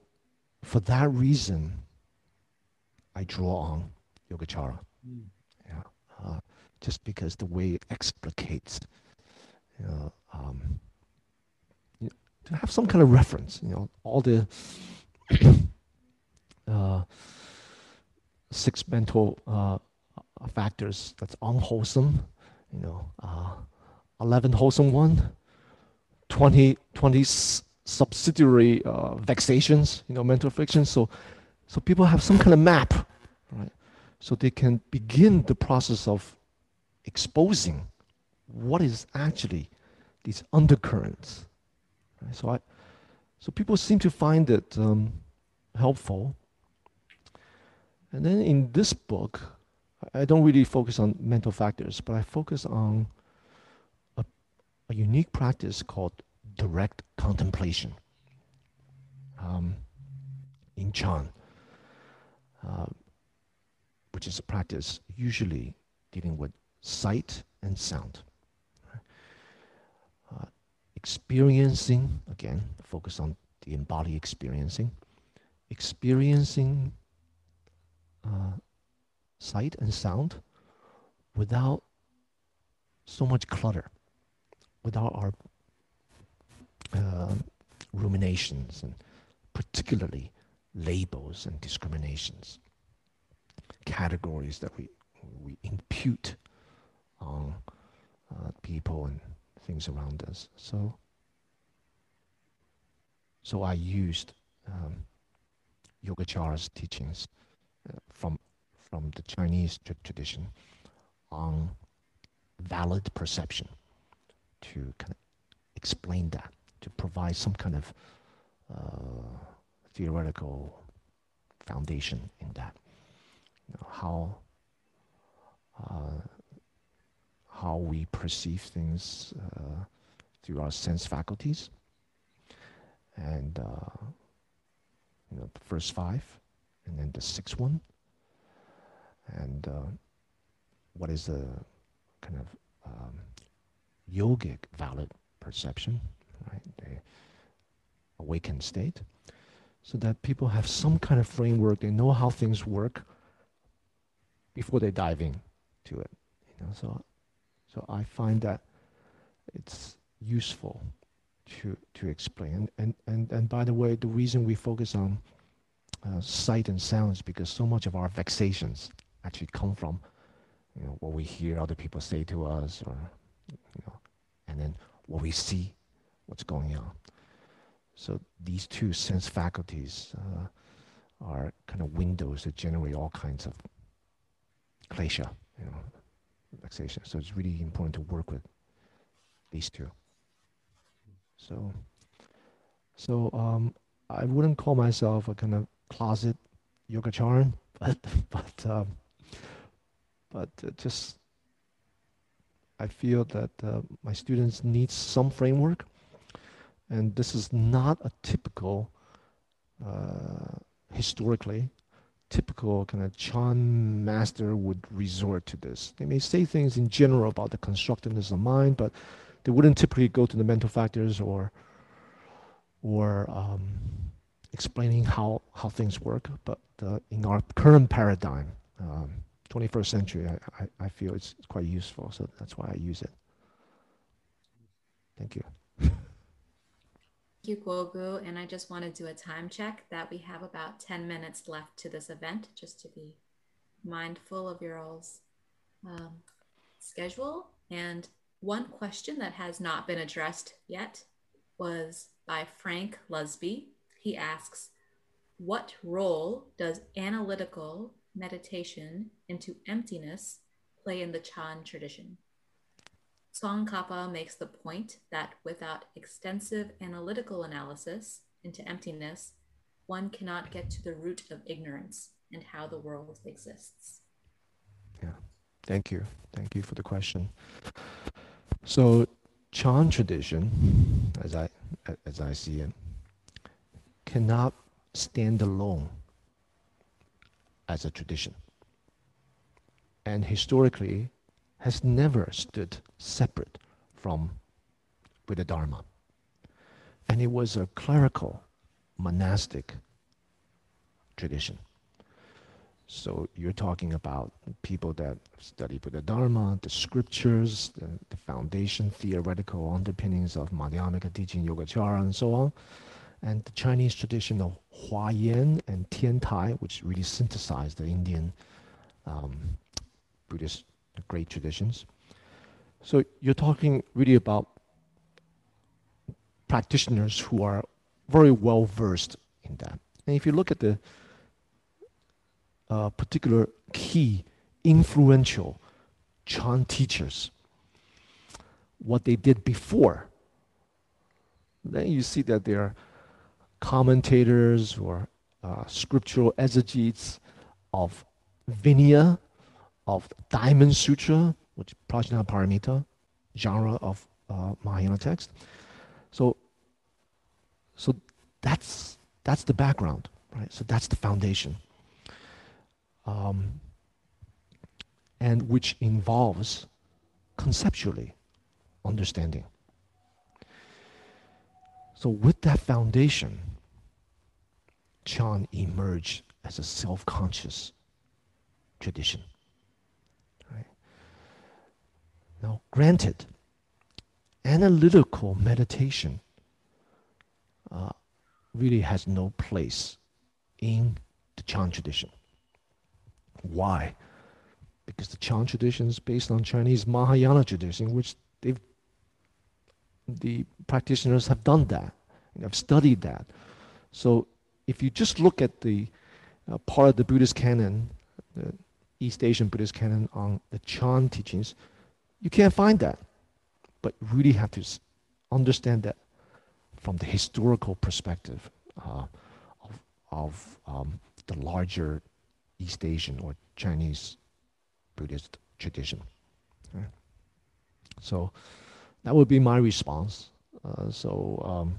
for that reason, I draw on Yogacara. Mm. Yeah, uh, just because the way it explicates, you know, um, to have some kind of reference. You know, all the uh, six mental uh, factors that's unwholesome, you know, uh, 11 wholesome one, 20, 20 subsidiary uh, vexations, you know, mental afflictions. So, so people have some kind of map, right? So they can begin the process of exposing what is actually these undercurrents. Right? So I, so people seem to find it um, helpful. And then in this book, I don't really focus on mental factors, but I focus on a, a unique practice called direct contemplation um, in Chan, uh, which is a practice usually dealing with sight and sound. Uh, experiencing, again, focus on the embodied experiencing, experiencing uh, sight and sound without so much clutter, without our uh, ruminations and particularly labels and discriminations, categories that we, we impute on uh, people and things around us. So, so I used um, Yogacar's teachings uh, from from the Chinese tradition on valid perception to kind of explain that, to provide some kind of uh, theoretical foundation in that. You know, how uh, how we perceive things uh, through our sense faculties, and uh, you know the first five, and then the sixth one, and uh, what is the kind of um, yogic valid perception, right? The awakened state, so that people have some kind of framework. They know how things work before they dive in to it. You know, so so I find that it's useful to to explain. And and and by the way, the reason we focus on uh, sight and sound is because so much of our vexations actually come from you know what we hear other people say to us, or you know, and then what we see, what's going on. So these two sense faculties uh, are kind of windows that generate all kinds of klesha, you know, relaxation. So it's really important to work with these two. So, so um, I wouldn't call myself a kind of closet yogacaran, but but um, but uh, just I feel that uh, my students need some framework, and this is not a typical uh, historically typical kind of Chan master would resort to this. They may say things in general about the constructiveness of mind, but they wouldn't typically go to the mental factors or or um, explaining how how things work. But uh, in our current paradigm, um, 21st century, I, I, I feel it's quite useful. So that's why I use it. Thank you. you, Guo Gu. And I just want to do a time check that we have about 10 minutes left to this event, just to be mindful of your all's um, schedule. And one question that has not been addressed yet was by Frank Lusby. He asks, What role does analytical meditation into emptiness play in the Chan tradition? Tsongkhapa makes the point that without extensive analytical analysis into emptiness, one cannot get to the root of ignorance and how the world exists. Yeah, thank you. Thank you for the question. So, Chan tradition, as I as I see it, cannot stand alone as a tradition. And historically, has never stood separate from Buddha Dharma. And it was a clerical, monastic tradition. So you're talking about people that study Buddha Dharma, the scriptures, the, the foundation, theoretical underpinnings of Madhyamaka teaching, Yogacara, and so on. And the Chinese tradition of Huayan and Tian Tai, which really synthesize the Indian um, Buddhist great traditions. So you're talking really about practitioners who are very well versed in that. And if you look at the uh, particular key influential Chan teachers, what they did before, then you see that they are commentators or uh, scriptural exegetes of Vinaya, of Diamond Sutra, which is Prajnaparamita, genre of uh, Mahayana text. So, so that's that's the background, right? So that's the foundation, um, and which involves conceptually understanding. So with that foundation, Chan emerged as a self-conscious tradition. Right? Now, granted, analytical meditation uh, really has no place in the Chan tradition. Why? Because the Chan tradition is based on Chinese Mahayana tradition, which they've the practitioners have done that and have studied that. So if you just look at the uh, part of the Buddhist canon, the East Asian Buddhist canon on the Chan teachings, you can't find that. But you really have to understand that from the historical perspective uh, of, of um, the larger East Asian or Chinese Buddhist tradition. So that would be my response. Uh, so, um,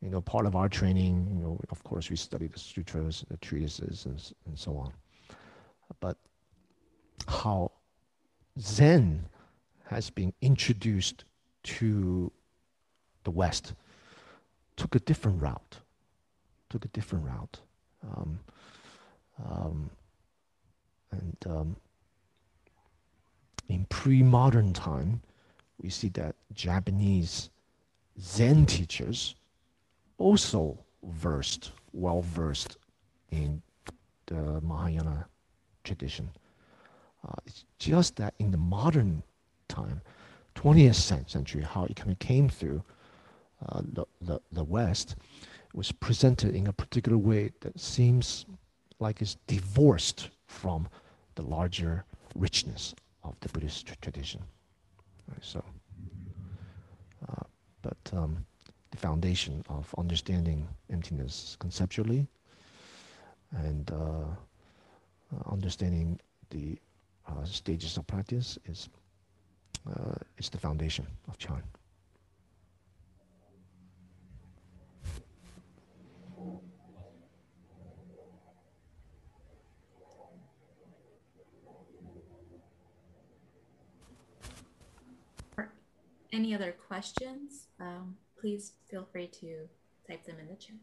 you know, part of our training, you know, of course, we study the sutras, the treatises, and, and so on. But how Zen has been introduced to the West took a different route. Took a different route. Um, um, and um, in pre modern time, we see that Japanese Zen teachers also versed, well versed in the Mahayana tradition. Uh, it's just that in the modern time, 20th century, how it kind of came through uh, the, the, the West was presented in a particular way that seems like it's divorced from the larger richness of the Buddhist tradition. Right, so, uh, but um, the foundation of understanding emptiness conceptually and uh, uh understanding the uh, stages of practice is uh, is the foundation of Chan. Any other questions? Um, please feel free to type them in the chat.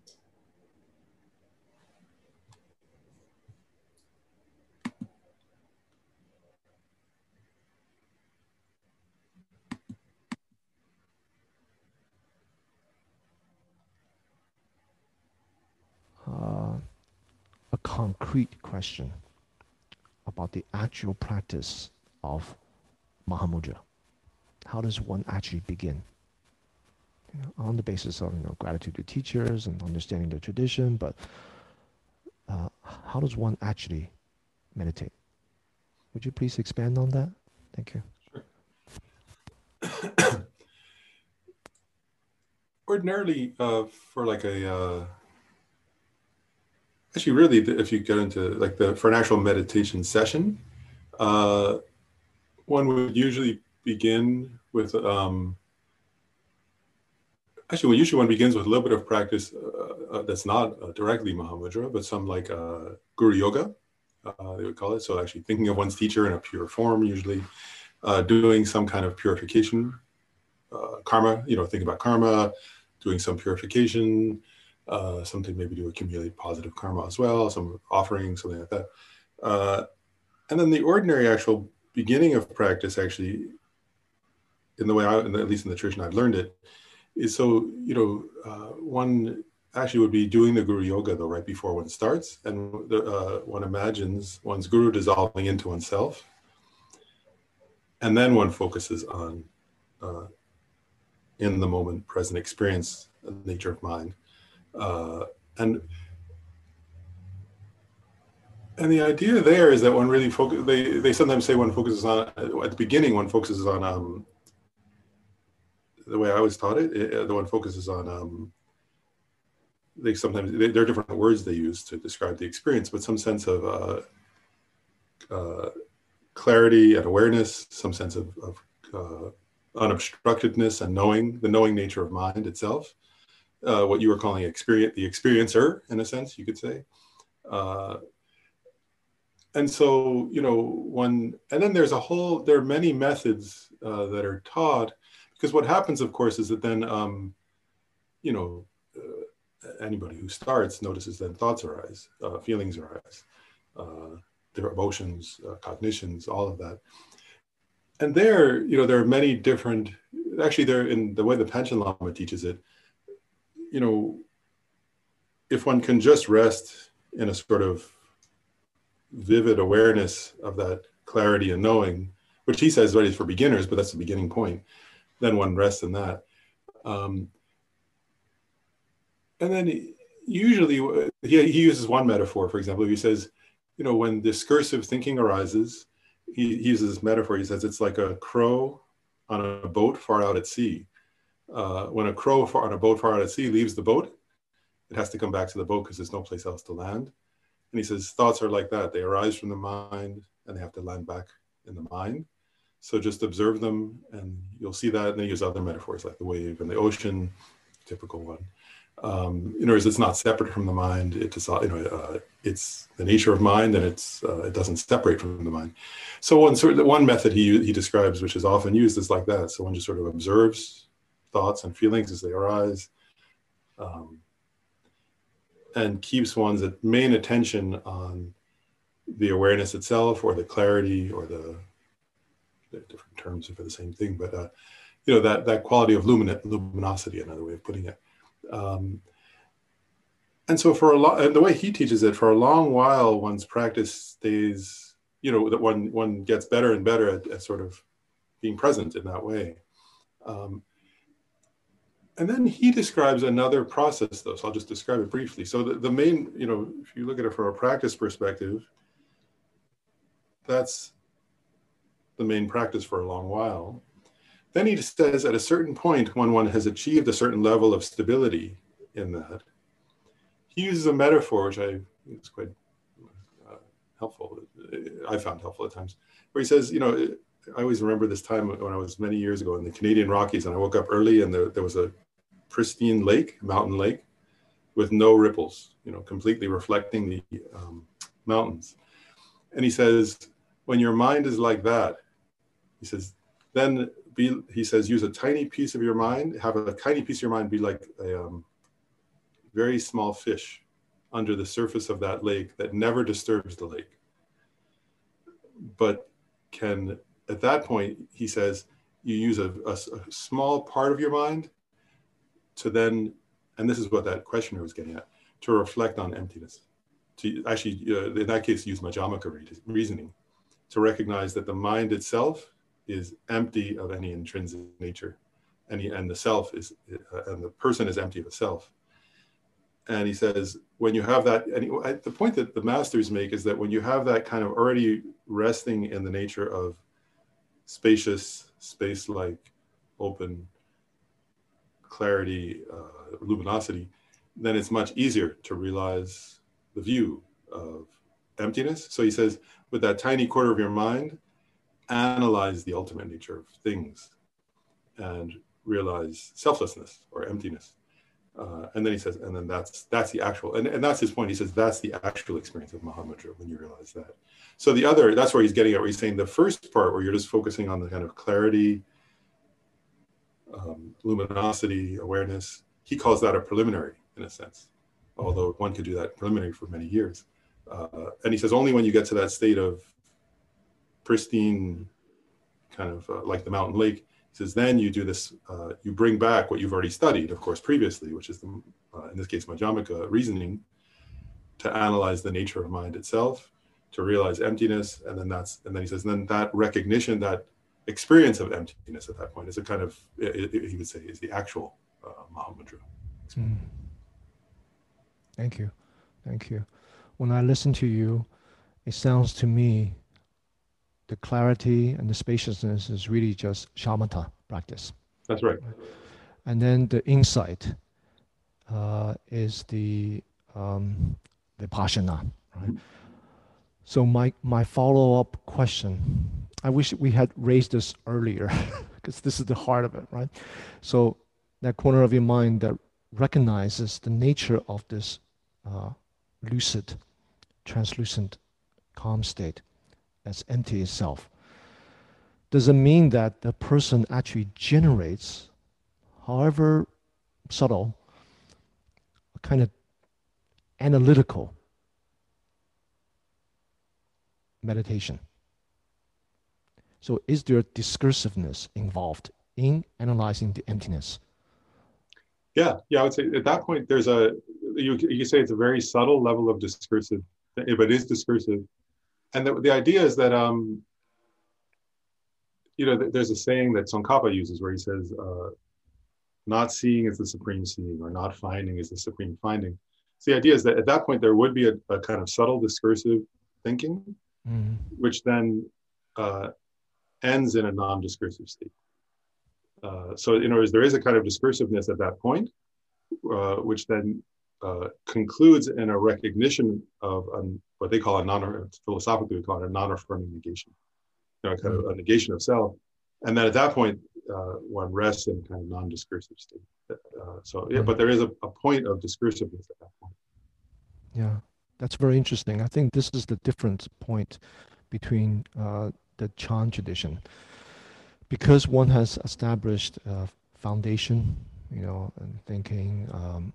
Concrete question about the actual practice of Mahamudra. How does one actually begin? You know, on the basis of you know, gratitude to teachers and understanding the tradition, but uh, how does one actually meditate? Would you please expand on that? Thank you. Sure. Ordinarily, uh, for like a uh, actually really if you get into like the for an actual meditation session uh, one would usually begin with um, actually usually one begins with a little bit of practice uh, uh, that's not uh, directly mahamudra but some like uh, guru yoga uh, they would call it. So actually thinking of one's teacher in a pure form usually uh, doing some kind of purification karma you know think about karma doing some purification uh, something maybe to accumulate positive karma as well, some offering, something like that. Uh, and then the ordinary actual beginning of practice, actually, in the way I, at least in the tradition I've learned it, is so you know uh, one actually would be doing the guru yoga though right before one starts, and the, uh, one imagines one's guru dissolving into oneself, and then one focuses on uh, in the moment present experience, nature of mind, uh, and and the idea there is that one really focus. They they sometimes say one focuses on at the beginning. One focuses on um, the way I was taught it. it the one focuses on um, they sometimes they, there are different words they use to describe the experience, but some sense of uh, uh, clarity and awareness, some sense of, of uh, unobstructedness and knowing the knowing nature of mind itself. Uh, what you were calling experience, the experiencer, in a sense, you could say. Uh, and so you know one and then there's a whole there are many methods uh, that are taught because what happens of course is that then um, you know uh, anybody who starts notices then thoughts arise uh, feelings arise uh, their emotions cognitions all of that and there you know there are many different actually there in the way the Panchen Lama teaches it you know if one can just rest in a sort of vivid awareness of that clarity and knowing, which he says is for beginners, but that's the beginning point. Then one rests in that. Um, and then usually he, he uses one metaphor, for example, he says, you know, when discursive thinking arises, he, he uses this metaphor. He says it's like a crow on a boat far out at sea. Uh, when a crow far, on a boat far out at sea leaves the boat, it has to come back to the boat because there's no place else to land. And he says thoughts are like that. They arise from the mind and they have to land back in the mind. So just observe them and you'll see that. And they use other metaphors like the wave and the ocean, typical one. Um, in other words, it's not separate from the mind. It is, you know, uh, it's the nature of mind, and it's uh, it doesn't separate from the mind. So one sort of one method he he describes, which is often used, is like that. So one just sort of observes thoughts and feelings as they arise, um, and keeps one's main attention on the awareness itself or the clarity or the, different terms for the same thing, but uh, you know that that quality of lumin- luminosity, another way of putting it. Um, and so for a lot, the way he teaches it, for a long while, one's practice stays, you know, that one one gets better and better at, at sort of being present in that way. Um, and then he describes another process though so i'll just describe it briefly. So the, the main you know if you look at it from a practice perspective that's the main practice for a long while. Then he says at a certain point when one has achieved a certain level of stability in that he uses a metaphor which i think is quite uh, helpful i found helpful at times where he says you know I always remember this time when I was many years ago in the Canadian Rockies, and I woke up early, and there, there was a pristine lake, mountain lake, with no ripples, you know, completely reflecting the um, mountains. And he says, when your mind is like that, he says, then be, he says, use a tiny piece of your mind, have a tiny piece of your mind be like a um, very small fish under the surface of that lake that never disturbs the lake. But can, at that point, he says, you use a, a, a small part of your mind to then, and this is what that questioner was getting at, to reflect on emptiness. To actually, uh, in that case, use Madhyamaka reasoning to recognize that the mind itself is empty of any intrinsic nature, he, and the self is, uh, and the person is empty of itself. And he says, when you have that, and he, the point that the masters make is that when you have that kind of already resting in the nature of spacious, space like, open, clarity, uh, luminosity, then it's much easier to realize the view of emptiness. So he says, with that tiny quarter of your mind, analyze the ultimate nature of things and realize selflessness or emptiness. Uh, and then he says, and then that's that's the actual, and, and that's his point. He says that's the actual experience of Mahamudra when you realize that. So the other, that's where he's getting at, where he's saying the first part where you're just focusing on the kind of clarity, um, luminosity, awareness. He calls that a preliminary in a sense, although one could do that preliminary for many years. uh, and he says only when you get to that state of pristine, kind of uh, like the mountain lake, he says then you do this, uh, you bring back what you've already studied, of course, previously, which is the, uh, in this case, Madhyamaka reasoning, to analyze the nature of mind itself, to realize emptiness, and then that's, and then he says, then that recognition, that experience of emptiness at that point is a kind of, it, it, he would say, is the actual uh, Mahamudra. Mm. Thank you. Thank you. When I listen to you, it sounds to me the clarity and the spaciousness is really just shamatha practice. That's right. And then the insight uh, is the um, vipassana. Right? So my my follow up question, I wish we had raised this earlier, because this is the heart of it, right? So that corner of your mind that recognizes the nature of this uh, lucid, translucent, calm state as empty itself. Does it mean that the person actually generates, however subtle, a kind of analytical meditation? So, is there discursiveness involved in analyzing the emptiness? Yeah, yeah, I would say at that point there's a you you say it's a very subtle level of discursive, but it is discursive, and the, the idea is that um, you know, there's a saying that Tsongkhapa uses where he says, uh, "Not seeing is the supreme seeing, or not finding is the supreme finding." So the idea is that at that point there would be a, a kind of subtle discursive thinking, mm-hmm. which then uh, ends in a non-discursive state. Uh, so in other words, there is a kind of discursiveness at that point, uh, which then uh, concludes in a recognition of what they call a non philosophically we call it a non-affirming negation, you know, kind of a negation of self, and then at that point uh, one rests in a kind of non-discursive state. Uh, so yeah, but there is a, a point of discursiveness at that point. Yeah, that's very interesting. I think this is the different point between the Chan tradition because one has established a foundation, you know, and thinking, um,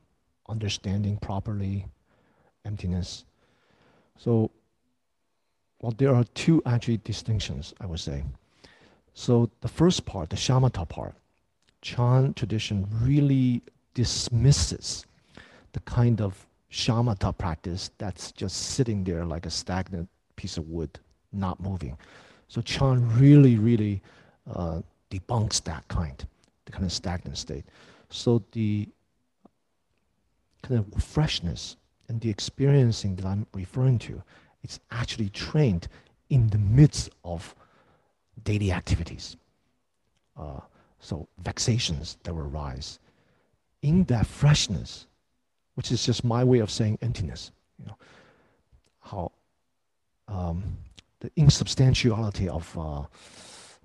understanding properly emptiness. So, well, there are two actually distinctions, I would say. So the first part, the shamatha part, Chan tradition really dismisses the kind of shamatha practice that's just sitting there like a stagnant piece of wood, not moving. So Chan really, really uh, debunks that kind, the kind of stagnant state. So the kind of freshness and the experiencing that I'm referring to, it's actually trained in the midst of daily activities. Uh, so vexations that will arise. In that freshness, which is just my way of saying emptiness, you know, how um, the insubstantiality of uh,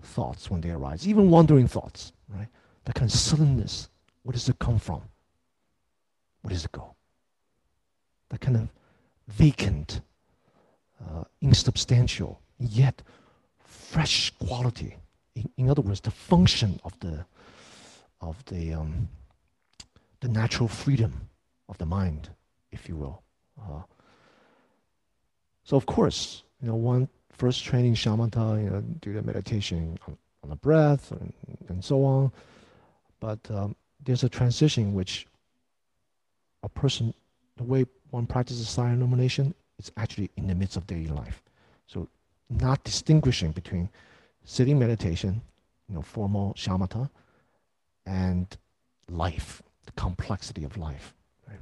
thoughts when they arise, even wandering thoughts, right? That kind of suddenness. Where does it come from? Where does it go? That kind of vacant, uh, insubstantial, yet fresh quality. In, in, other words, the function of the of the um, the natural freedom of the mind, if you will. Uh, so of course, you know, one first training shamatha, you know, do the meditation on, on the breath and, and so on. But um, there's a transition which a person, the way one practices silent illumination, is actually in the midst of daily life. So not distinguishing between sitting meditation, you know, formal shamatha, and life, the complexity of life. Right?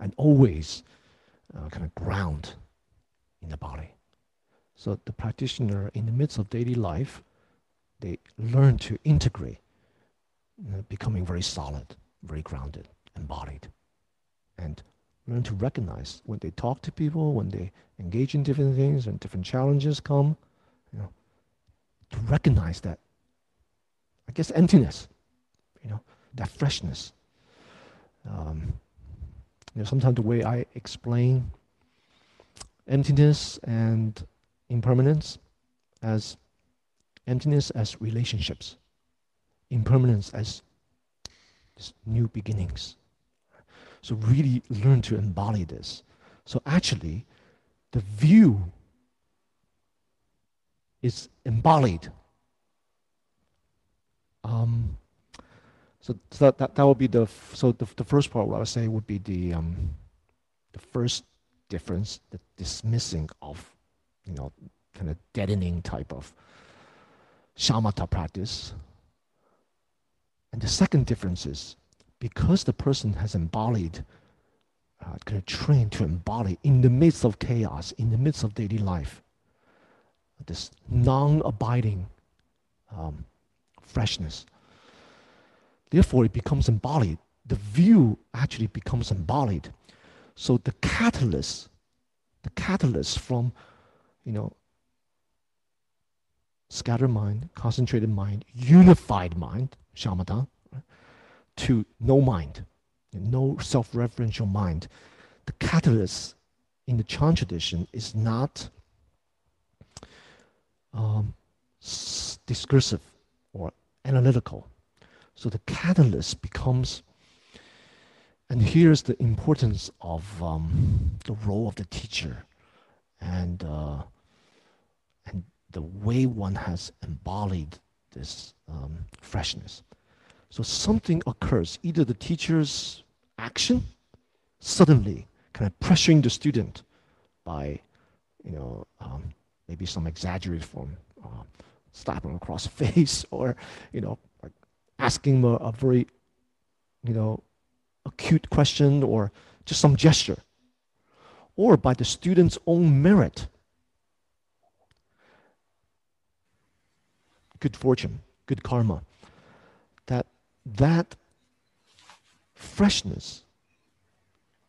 And always uh, kind of ground in the body. So the practitioner, in the midst of daily life, they learn to integrate, you know, becoming very solid, very grounded, embodied, and learn to recognize when they talk to people, when they engage in different things, and different challenges come, you know, to recognize that, I guess, emptiness, you know, that freshness. Um, you know, sometimes the way I explain emptiness and impermanence as emptiness as relationships, impermanence as new beginnings. So really learn to embody this. So actually, the view is embodied. Um, so, so that, that, that would be the so the, the first part what I would say would be the um, the first difference, the dismissing of you know kind of deadening type of shamatha practice. And the second difference is because the person has embodied, uh, kind of trained to embody in the midst of chaos, in the midst of daily life, this non-abiding um, freshness. Therefore, it becomes embodied. The view actually becomes embodied. So the catalyst, the catalyst from, you know, scattered mind, concentrated mind, unified mind, shamatha, right, to no mind, no self-referential mind. The catalyst in the Chan tradition is not um, discursive or analytical. So the catalyst becomes, and here's the importance of um, the role of the teacher and, uh, and the way one has embodied this um, freshness. So something occurs, either the teacher's action suddenly kind of pressuring the student by, you know, um, maybe some exaggerated form, uh, slapping across the face, or you know, like asking a, a very, you know, acute question, or just some gesture, or by the student's own merit. Good fortune, good karma. That that freshness,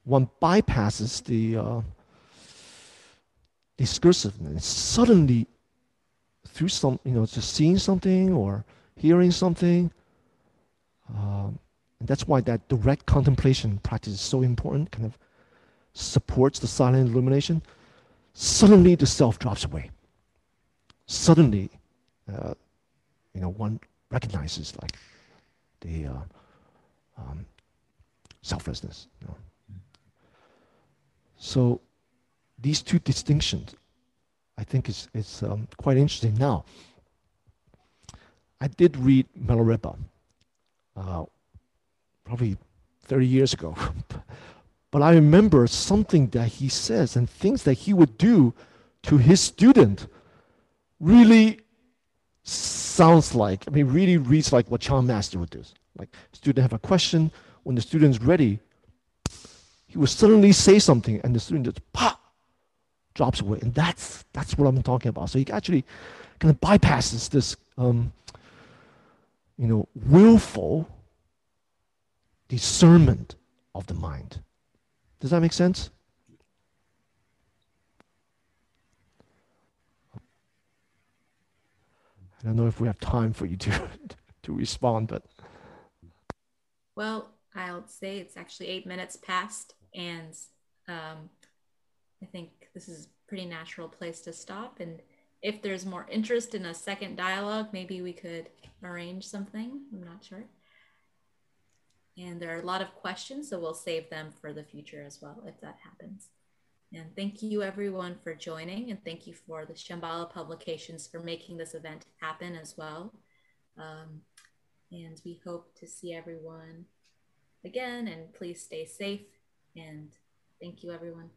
one bypasses the uh, discursiveness suddenly through some you know just seeing something or hearing something um, and that's why that direct contemplation practice is so important kind of supports the silent illumination suddenly the self drops away suddenly uh, you know one recognizes like the uh, um, selflessness you know? so these two distinctions, I think is, is um, quite interesting. Now, I did read Milarepa uh, probably 30 years ago. but I remember something that he says and things that he would do to his student really sounds like, I mean, really reads like what Chan Master would do. Like, student have a question, when the student's ready, he would suddenly say something, and the student just pop, drops away. And that's, that's what I'm talking about. So he actually kind of bypasses this, um, you know, willful discernment of the mind. Does that make sense? I don't know if we have time for you to to respond, but well, I'll say it's actually eight minutes past, and um, I think this is a pretty natural place to stop. And if there's more interest in a second dialogue, maybe we could arrange something. I'm not sure. And there are a lot of questions, so we'll save them for the future as well if that happens. And thank you everyone for joining, and thank you for the Shambhala Publications for making this event happen as well. Um, and we hope to see everyone again, and please stay safe. And thank you, everyone.